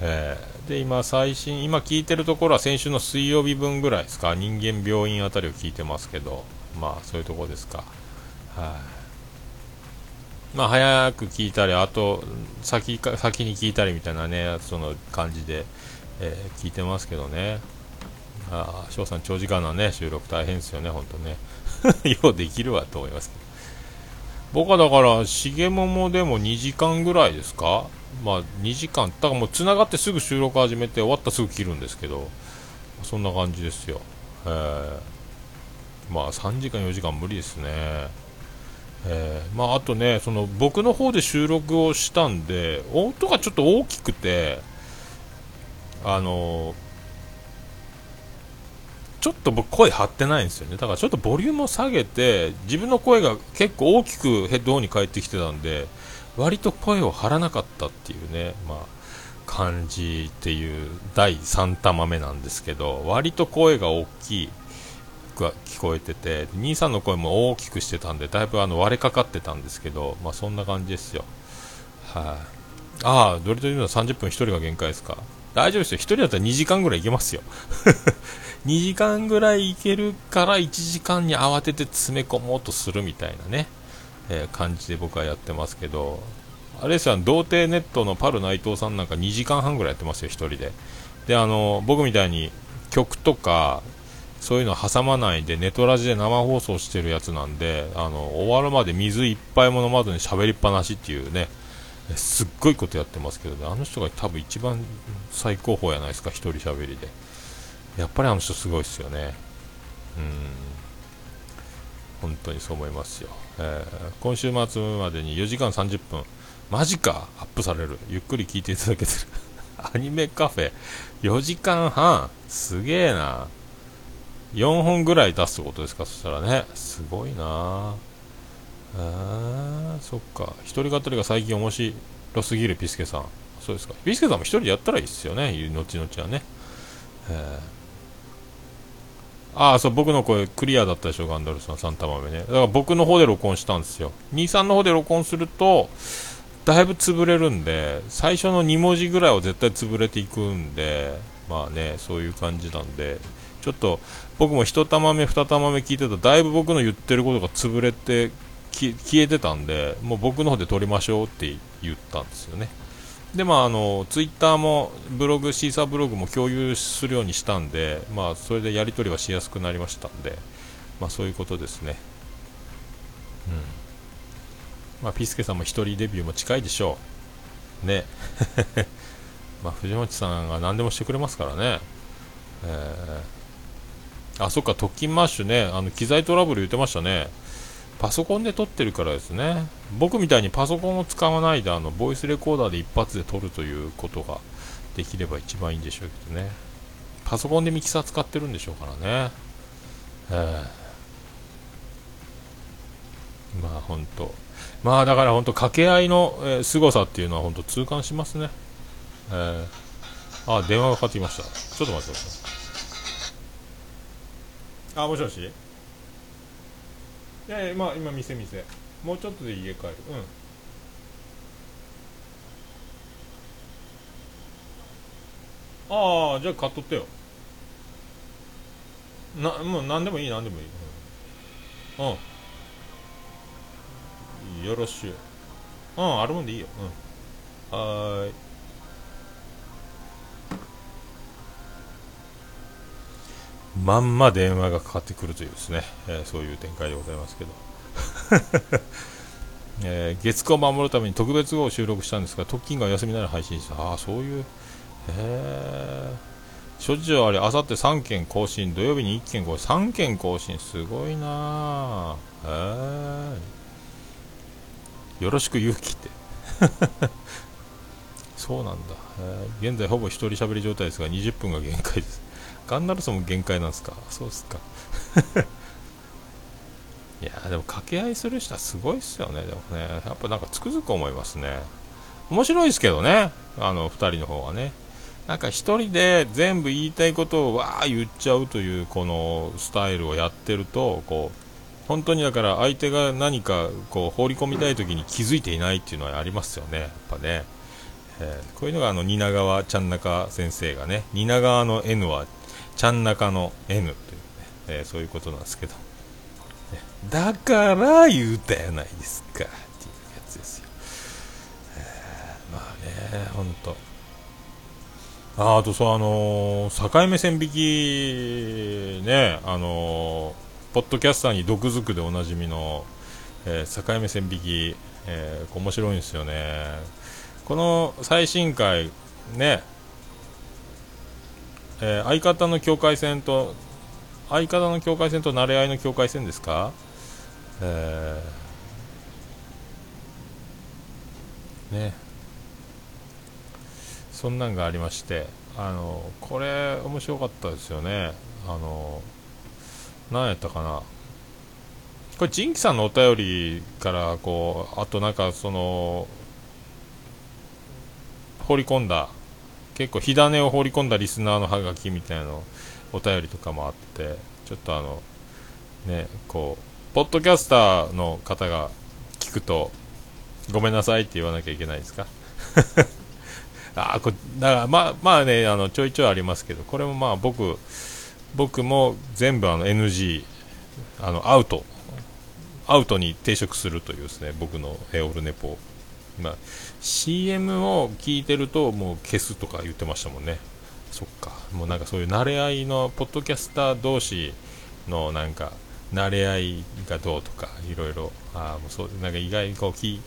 えー、で今、最新、今聞いてるところは先週の水曜日分ぐらいですか、人間病院あたりを聞いてますけど、まあそういうところですか。はい、まあ、早く聞いたり、あと先か先に聞いたりみたいなね、その感じで、えー、聞いてますけどね。ああ、翔さん、長時間のね、収録大変ですよね、本当ね。ようできるわと思います僕はだから、重桃でも2時間ぐらいですか？まあ2時間、だからもう繋がってすぐ収録始めて終わったらすぐ切るんですけど、そんな感じですよ。えー、まあ3時間、4時間無理ですね。えー、まああとね、その僕の方で収録をしたんで、音がちょっと大きくて、あのちょっと僕声張ってないんですよね。だからちょっとボリュームを下げて自分の声が結構大きくヘッドホンに返ってきてたんで割と声を張らなかったっていうね、まあ、感じっていう第3玉目なんですけど割と声が大きいが聞こえてて兄さんの声も大きくしてたんでだいぶあの割れかかってたんですけど、まあ、そんな感じですよ。はい、あ、あドリトリの30分1人が限界ですか。大丈夫ですよ。1人だったら2時間ぐらいいけますよ。2時間ぐらいいけるから1時間に慌てて詰め込もうとするみたいなね、えー、感じで僕はやってますけどあれですよ童貞ネットのパル内藤さんなんか2時間半ぐらいやってますよ1人で。であの僕みたいに曲とかそういうの挟まないでネトラジで生放送してるやつなんであの終わるまで水いっぱいも飲まずに喋りっぱなしっていうねすっごいことやってますけどね。あの人が多分一番最高峰やないですか1人喋りで。やっぱりあの人すごいですよね。うん。本当にそう思いますよ、えー、今週末までに4時間30分。マジか。アップされる。ゆっくり聞いていただけてる。アニメカフェ。4時間半。すげえな。4本ぐらい出すことですか？そしたらね。すごいな。あそっか。一人語りが最近面白すぎるピスケさん。そうですか。ピスケさんも一人でやったらいいっすよね。後々はね。えー、ああそう僕の声クリアだったでしょガンダルさん3玉目ね。だから僕の方で録音したんですよ。兄さんの方で録音するとだいぶ潰れるんで最初の2文字ぐらいは絶対潰れていくんでまあねそういう感じなんでちょっと僕も1玉目2玉目聞いてたらだいぶ僕の言ってることが潰れて消えてたんでもう僕の方で撮りましょうって言ったんですよね。でまああのツイッターもブログシーサーブログも共有するようにしたんでまあそれでやり取りはしやすくなりましたんでまあそういうことですね。うん。まあピスケさんも一人デビューも近いでしょう。ね。まあ藤本さんが何でもしてくれますからね。えー、あそっか特勤マッシュね。あの機材トラブル言ってましたね。パソコンで撮ってるからですね。僕みたいにパソコンを使わないであのボイスレコーダーで一発で撮るということができれば一番いいんでしょうけどね。パソコンでミキサー使ってるんでしょうからね。えー、まあ本当。まあだから本当掛け合いの、えー、凄さっていうのは本当痛感しますね。えー、あ電話がかかってきました。ちょっと待ってください。あもしもし？いやいやまあ今店店。もうちょっとで家帰る。うん。ああじゃあ買っとってよ。なもう何でもいい何でもいい。うん、よろしゅう。うんあるもんでいいよ。うん。はーい。まんま電話がかかってくるというですね、えー、そういう展開でございますけど、えー、月9を守るために特別号を収録したんですが特勤が休みなら配信したああそういう。へえ諸事情ありあさって3件更新。土曜日に1件更新。3件更新。すごいなへえよろしく勇気って。そうなんだ、現在ほぼ一人喋り状態ですが20分が限界です。ガンダルソも限界なんですか？そうっすか。いやでも掛け合いする人はすごいっすよね。でもねやっぱなんかつくづく思いますね。面白いですけどね。あの2人の方はね。なんか1人で全部言いたいことをわー言っちゃうというこのスタイルをやってるとこう本当にだから相手が何かこう放り込みたい時に気づいていないっていうのはありますよね。やっぱね、えー、こういうのがあの蜷川ちゃん中先生がね。蜷川の N はちゃん中の N というね、えー、そういうことなんですけど、だから言うたやないですか。っていうやつですよ、え、まあね本当ああとそうあのー、境目線引きねあのー、ポッドキャスターに毒づくでおなじみの、えー、境目線引き、えー、面白いんですよね。この最新回ねえー、相方の境界線と相方の境界線と慣れ合いの境界線ですか、えー、ね。そんなんがありましてあのこれ面白かったですよね。あの何やったかな。これジンキさんのお便りからこうあとなんかその放り込んだ結構火種を放り込んだリスナーのハガキみたいなのお便りとかもあってちょっとあのねこうポッドキャスターの方が聞くとごめんなさいって言わなきゃいけないですか？あこだからまあまあねあのちょいちょいありますけどこれもまあ僕僕も全部あの NG あのアウトアウトに抵触するというですね僕のエオルネポまあ、CM を聞いてるともう消すとか言ってましたもんね。そっか。もうなんかそういう慣れ合いのポッドキャスター同士のなんか慣れ合いがどうとかいろいろあもうそうなんか意外にこうき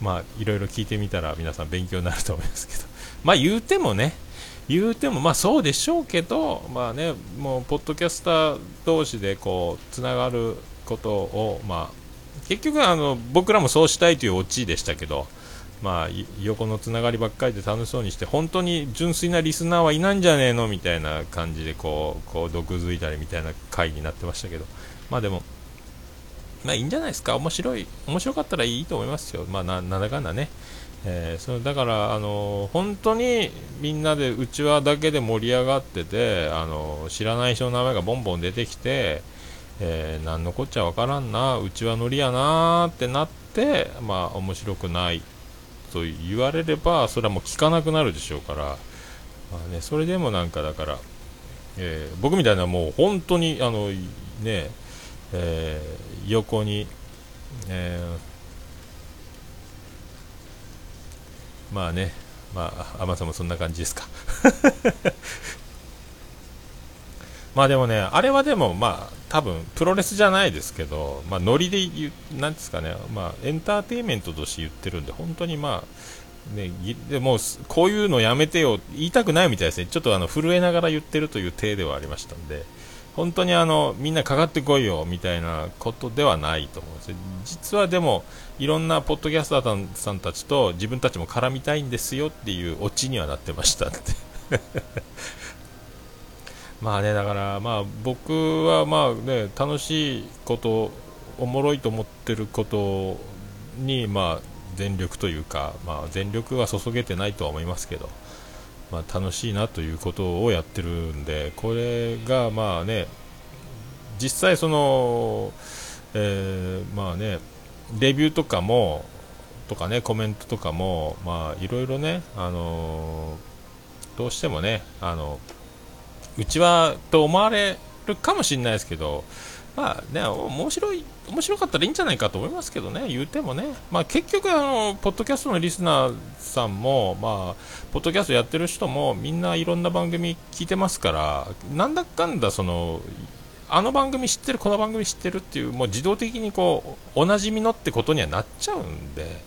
まあいろいろ聞いてみたら皆さん勉強になると思いますけど。まあ言うてもね言うてもまあそうでしょうけどまあねもうポッドキャスター同士でこうつながることをまあ結局あの僕らもそうしたいというオチでしたけどまあ、横のつながりばっかりで楽しそうにして本当に純粋なリスナーはいないんじゃねえのみたいな感じでこうこう毒づいたりみたいな回になってましたけど。まあでもまあいいんじゃないですか。面白い面白かったらいいと思いますよ。まあななんだかんだね。えー、それだから、あの本当にみんなでうちわだけで盛り上がってて、あの知らない人の名前がボンボン出てきて、えー、何のこっちゃわからんな、うちわのりやなってなって、まあ面白くないと言われればそれはもう聞かなくなるでしょうから、まあね、それでもなんかだから、えー、僕みたいなもう本当にあのね、えー、横に、えー、まあねまあ甘さもそんな感じですか。まあでもね、あれはでも、まあ、多分プロレスじゃないですけど、まあ、ノリで言う、なんですかね、まあ、エンターテインメントとして言ってるんで、本当にまあ、ね、でもこういうのやめてよ、言いたくないみたいですね、ちょっとあの震えながら言ってるという体ではありましたんで、本当にあのみんなかかってこいよみたいなことではないと思うんです実はでも、いろんなポッドキャスターさんたちと自分たちも絡みたいんですよっていうオチにはなってましたって。まあね、だからまあ僕はまあね、楽しいこと、おもろいと思ってることにまあ全力というか、まあ全力は注げてないとは思いますけど、まあ楽しいなということをやってるんで、これがまあね、実際その、えー、まあね、レビューとかも、とかね、コメントとかも、まあいろいろね、あの、どうしてもね、あのうちはと思われるかもしれないですけど、まあね、面白い、面白かったらいいんじゃないかと思いますけどね、言うてもね、まあ結局、あの、ポッドキャストのリスナーさんも、まあ、ポッドキャストやってる人も、みんないろんな番組聞いてますから、なんだかんだ、その、あの番組知ってる、この番組知ってるっていう、もう自動的にこう、おなじみのってことにはなっちゃうんで、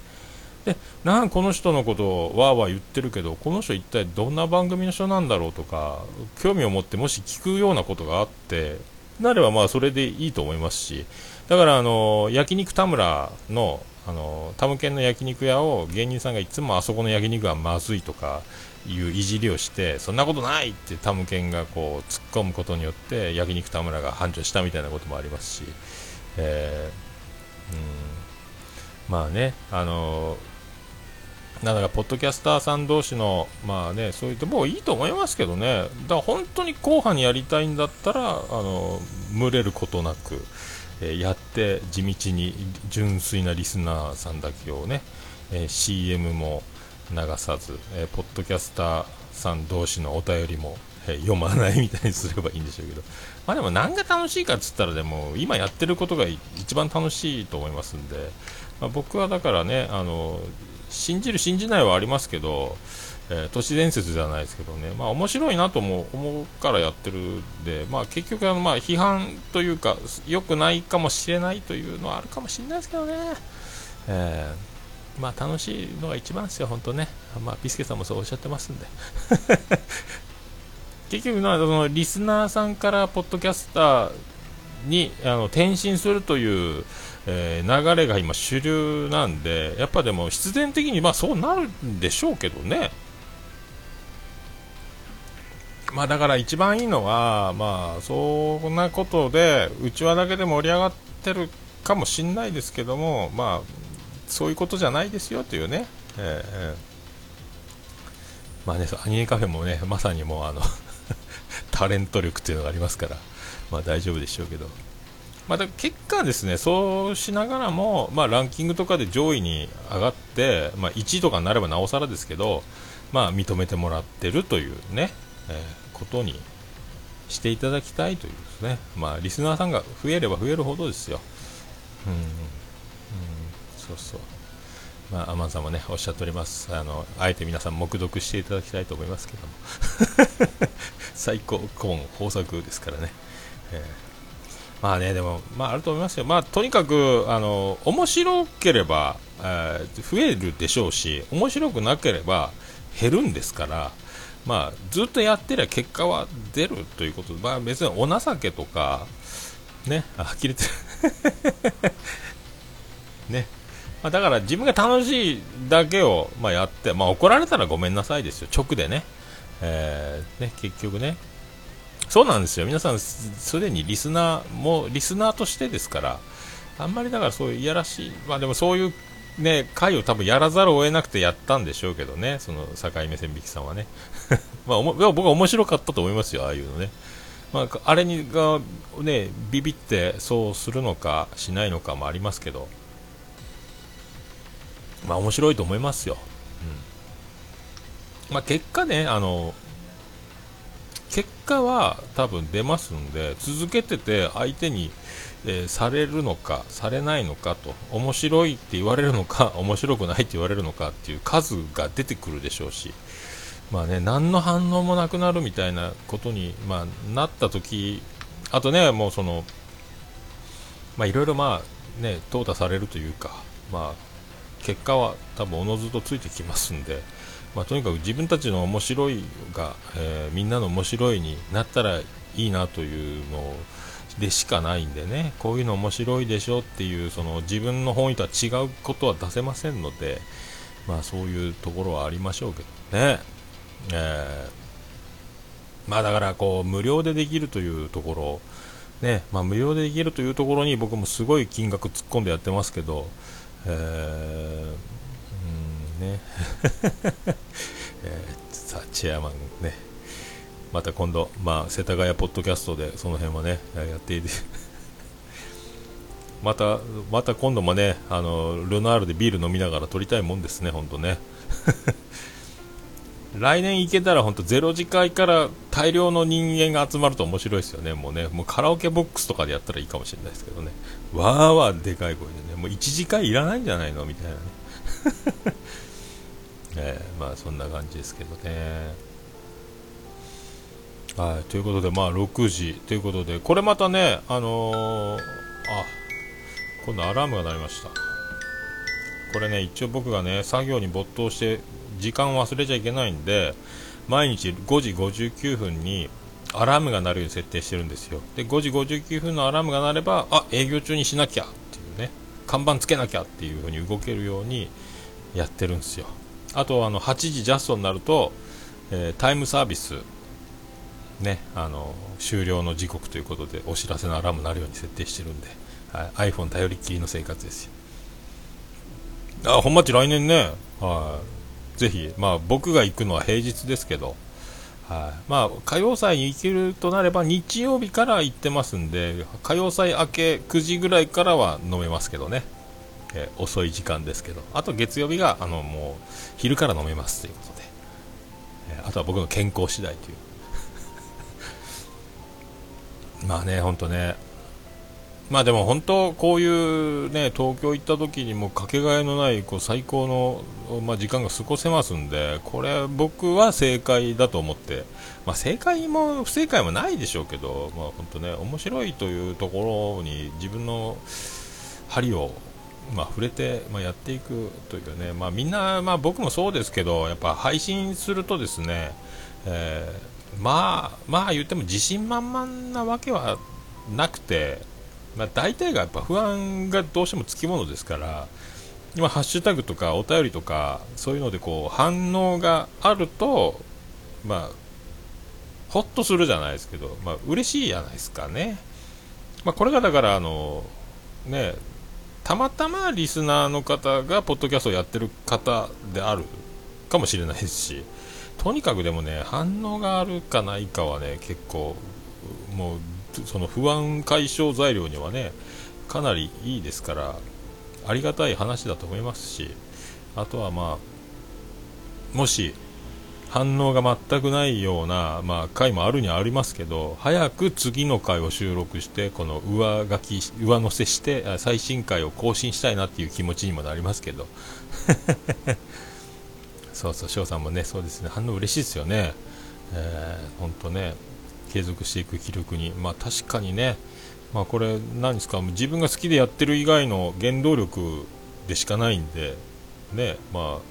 でなんこの人のことをわーわー言ってるけどこの人一体どんな番組の人なんだろうとか興味を持ってもし聞くようなことがあってなればまあそれでいいと思いますしだからあの焼肉田村のあのタムケンの焼肉屋を芸人さんがいつもあそこの焼肉はまずいとかいういじりをしてそんなことないってタムケンがこう突っ込むことによって焼肉田村が繁盛したみたいなこともありますし、えー、うん。まあねあのだからポッドキャスターさん同士のまあねそう言ってもういいと思いますけどね。だから本当に後半にやりたいんだったらあの群れることなく、え、やって地道に純粋なリスナーさんだけをね、えー、CM も流さず、えー、ポッドキャスターさん同士のお便りも、え読まないみたいにすればいいんでしょうけど。まあでも何が楽しいかっつったらでも今やってることが一番楽しいと思いますんで、まあ、僕はだからねあの信じる信じないはありますけど、えー、都市伝説じゃないですけどね、まあ面白いなとも思うからやってるんで、まあ結局あのまあ批判というか、良くないかもしれないというのはあるかもしれないですけどね、えー、まあ楽しいのが一番ですよ、本当ね。まあピスケさんもそうおっしゃってますんで。結局な、そのリスナーさんからポッドキャスターにあの転身するという、えー、流れが今主流なんで、やっぱでも必然的にまあそうなるんでしょうけどね。まあだから一番いいのは、まあそんなことで、うちわだけで盛り上がってるかもしんないですけども、まあそういうことじゃないですよというね、えー、まあね、アニメカフェもね、まさにもうあの タレント力っていうのがありますから、まあ大丈夫でしょうけど。まあ、結果ですね、そうしながらも、まあ、ランキングとかで上位に上がって、まあ、1位とかになればなおさらですけど、まあ、認めてもらってるというね、えー、ことにしていただきたいというですね、まあ、リスナーさんが増えれば増えるほどですよ。うん、うん、そうそう。まあ、アマンさんもね、おっしゃっております。あの、あえて皆さん、黙読していただきたいと思いますけども。最高コーン豊作ですからね。えー、まあね、でも、まあ、あると思いますよ。まあ、とにかく、あの、面白ければ、えー、増えるでしょうし、面白くなければ減るんですから、まあ、ずっとやってりゃ結果は出るということ。で、まあ、別にお情けとか、ね、あ、切れてる。ね、まあ、だから自分が楽しいだけを、まあ、やって、まあ、怒られたらごめんなさいですよ、直でね、えー、ね結局ね、そうなんですよ、皆さん、すでにリスナーもリスナーとしてですから、あんまりだからそういういやらしい、まあ、でもそういうね、回を多分やらざるを得なくてやったんでしょうけどね、その境目線引きさんはね。まあ、僕は面白かったと思いますよ、ああいうのね。まあ、あれにが、ね、ビビってそうするのかしないのかもありますけど、まあ面白いと思いますよ。うん。まあ結果ね、あの、結果は多分出ますんで、続けてて相手に、えー、されるのか、されないのかと、面白いって言われるのか、面白くないって言われるのかっていう数が出てくるでしょうし、まあね、何の反応もなくなるみたいなことに、まあ、なった時あとね、もうその、まあいろいろまあね、淘汰されるというか、まあ、結果は多分おのずとついてきますんで、まあ、とにかく自分たちの面白いが、えー、みんなの面白いになったらいいなというのでしかないんでね。こういうの面白いでしょっていうその自分の本意とは違うことは出せませんので、まあ、そういうところはありましょうけどね、えー、まあだからこう無料でできるというところね。まあ、無料でできるというところに僕もすごい金額突っ込んでやってますけど、えーね、えー、さあチェアマンね。また今度、まあ、世田谷ポッドキャストでその辺はねやっていて またまた今度もねあのルナールでビール飲みながら撮りたいもんですね、本当ね。来年行けたら本当ゼロ次会から大量の人間が集まると面白いですよね、もうね、もうカラオケボックスとかでやったらいいかもしれないですけどね、わーわーでかい声でね、もう1次会いらないんじゃないの？みたいなね。えー、まあそんな感じですけどね。はい、ということで、まあ6時ということで、これまたね、あのー、あ今度アラームが鳴りました。これね、一応僕がね、作業に没頭して、時間を忘れちゃいけないんで、毎日5時59分にアラームが鳴るように設定してるんですよ。で、5時59分のアラームが鳴れば、あ営業中にしなきゃっていうね、看板つけなきゃっていう風に動けるようにやってるんですよ。あとあの8時ジャストになると、えー、タイムサービス、ね、あの終了の時刻ということでお知らせのアラームになるように設定してるんで、はい、iPhone 頼りっきりの生活ですよ。あ本町来年ね、はい、ぜひ、まあ、僕が行くのは平日ですけど、はい、まあ、歌謡祭に行けるとなれば日曜日から行ってますんで歌謡祭明け9時ぐらいからは飲めますけどね。えー、遅い時間ですけど、あと月曜日があのもう昼から飲めますということで、えー、あとは僕の健康次第という。まあね、本当ね、まあでも本当、こういうね、東京行った時にもかけがえのないこう最高の、まあ、時間が過ごせますんで、これ僕は正解だと思って、まあ、正解も不正解もないでしょうけど、まあ、本当ね、面白いというところに自分の針をまあ、触れて、まあ、やっていくというかね、まあ、みんな、まあ、僕もそうですけどやっぱ配信するとですね、えー、まあまあ言っても自信満々なわけはなくて、まあ、大体がやっぱ不安がどうしてもつきものですから今ハッシュタグとかお便りとかそういうのでこう反応があると、まほっとするじゃないですけど、まあ、嬉しいじゃないですかね。まあ、これがだから、あの、ね、たまたまリスナーの方がポッドキャストをやってる方であるかもしれないですし、とにかくでもね、反応があるかないかはね、結構、もう、その不安解消材料にはね、かなりいいですから、ありがたい話だと思いますし、あとはまあ、もし、反応が全くないような、まあ、回もあるにはありますけど、早く次の回を収録して、この上書き、上乗せして、最新回を更新したいなっていう気持ちにもなりますけど。そうそう、翔さんもね、そうですね、反応嬉しいですよね。えー、ね、継続していく気力に。まあ確かにね、まあこれ、何ですか、自分が好きでやってる以外の原動力でしかないんで、ね、まあ、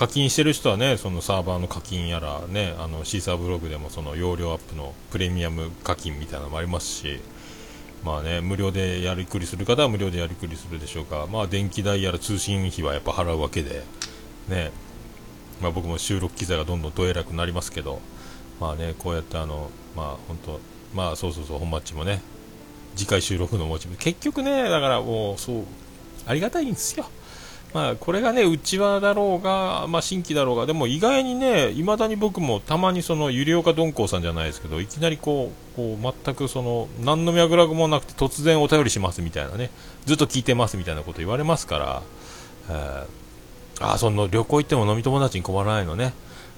課金してる人はねそのサーバーの課金やらねあのシーサーブログでもその容量アップのプレミアム課金みたいなのもありますしまあね無料でやりくりする方は無料でやりくりするでしょうか。まあ電気代やら通信費はやっぱ払うわけでね。まあ僕も収録機材がどんどんどえらくなりますけどまあねこうやってあのまあ本当まあそうそうそう本マッチもね次回収録のモチベ結局ねだからもうそうありがたいんですよ。まあ、これがね、内輪だろうが、まあ、新規だろうが、でも意外にね、いまだに僕もたまにその、ゆりおかどんこうさんじゃないですけど、いきなりこう、こう全くその、何の脈絡もなくて突然お便りしますみたいなね、ずっと聞いてますみたいなこと言われますから、えー、あ、その旅行行っても飲み友達に困らないのね。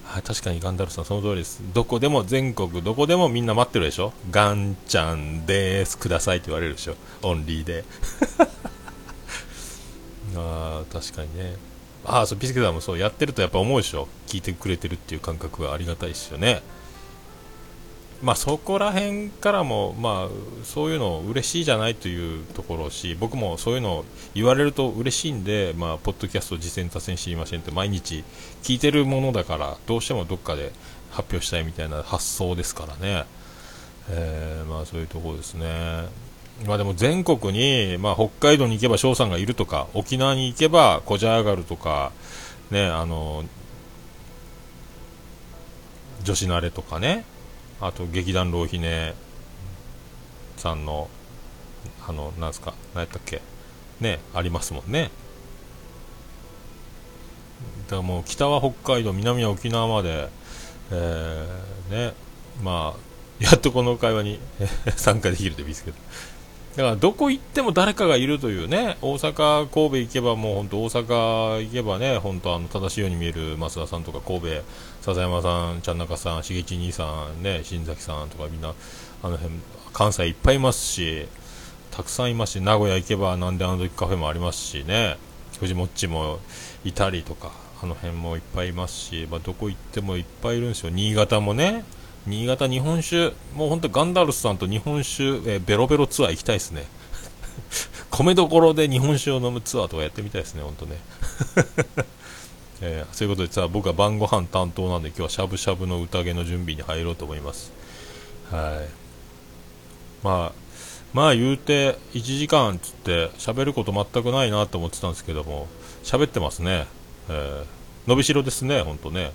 はい、確かにガンダルさんその通りです。どこでも、全国どこでもみんな待ってるでしょガンちゃんです、くださいって言われるでしょオンリーで。あ確かにね。ああそうビスケさんもそうやってるとやっぱ思うでしょ？聞いてくれてるっていう感覚がありがたいですよね。まあそこら辺からもまあそういうの嬉しいじゃないというところし僕もそういうの言われると嬉しいんでまあポッドキャスト次戦多戦知りませんって毎日聞いてるものだからどうしてもどっかで発表したいみたいな発想ですからね。えー、まあそういうところですね。まあでも全国に、まあ、北海道に行けば翔さんがいるとか沖縄に行けばこじゃ上がるとか、ね、あの女子慣れとかねあと劇団浪姫さんのあのなんすか何やったっけねありますもんね。だからもう北は北海道南は沖縄まで、えー、ねまあやっとこの会話に 参加できるといいですけど。だからどこ行っても誰かがいるというね、大阪、神戸行けばもう本当、大阪行けばね、本当、あの正しいように見える増田さんとか、神戸、笹山さん、ちゃん中さん、しげち兄さん、ね、新崎さんとか、みんな、あの辺、関西いっぱいいますし、たくさんいますし、名古屋行けば、なんであの時カフェもありますしね、藤もっちもいたりとか、あの辺もいっぱいいますし、まあ、どこ行ってもいっぱいいるんですよ、新潟もね。新潟日本酒、もう本当ガンダルスさんと日本酒、えー、ベロベロツアー行きたいですね。米どころで日本酒を飲むツアーとかやってみたいですね、本当ね。えー、そういうことでさ、僕は晩ご飯担当なんで今日はしゃぶしゃぶの宴の準備に入ろうと思います。はい。まあ、まあ言うて1時間つって喋ること全くないなと思ってたんですけども、喋ってますね。えー、伸びしろですね、ほんとね。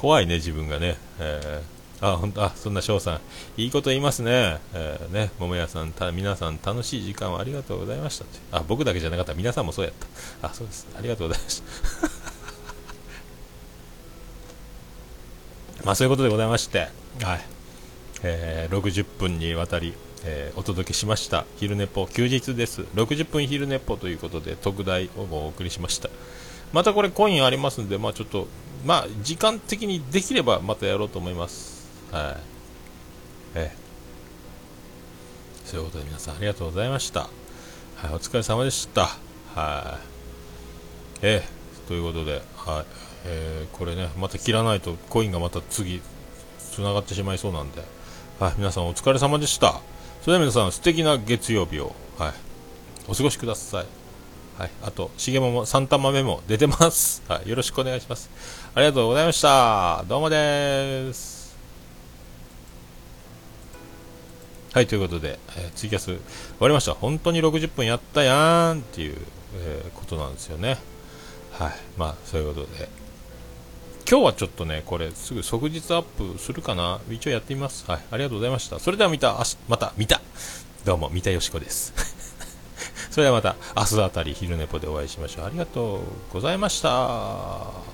怖いね、自分がね。えー、あ、本当あ、そんな翔さん、いいこと言いますね。えー、ね、桃屋さん、た、皆さん楽しい時間をありがとうございましたあ、僕だけじゃなかった。皆さんもそうやった。あ、そうです。ありがとうございました。まあ、そういうことでございまして、はい。えー、60分にわたり、えー、お届けしました昼寝ぽ休日です60分昼寝ぽということで特大をお送りしましたまたこれコインありますんでまあちょっとまあ、時間的にできればまたやろうと思います。はい。ええ。そういうことで皆さんありがとうございました。はい、お疲れ様でした。はい。ええ、ということで、はい。えー、これね、また切らないとコインがまた次、繋がってしまいそうなんで、はい、皆さんお疲れ様でした。それでは皆さん素敵な月曜日を、はい、お過ごしください。はい、あと、しげもも3玉目も出てます。はい、よろしくお願いします。ありがとうございました。どうもです。はい、ということで、えー、ツイキャス終わりました。本当に60分やったやんっていう、えー、ことなんですよね。はい、まあ、そういうことで、今日はちょっとね、これすぐ即日アップするかな一応やってみます。はい。ありがとうございました。それでは見た、あしまた、見た。どうも、三田よしこです。それではまた、明日あたり昼寝ぽでお会いしましょう。ありがとうございました。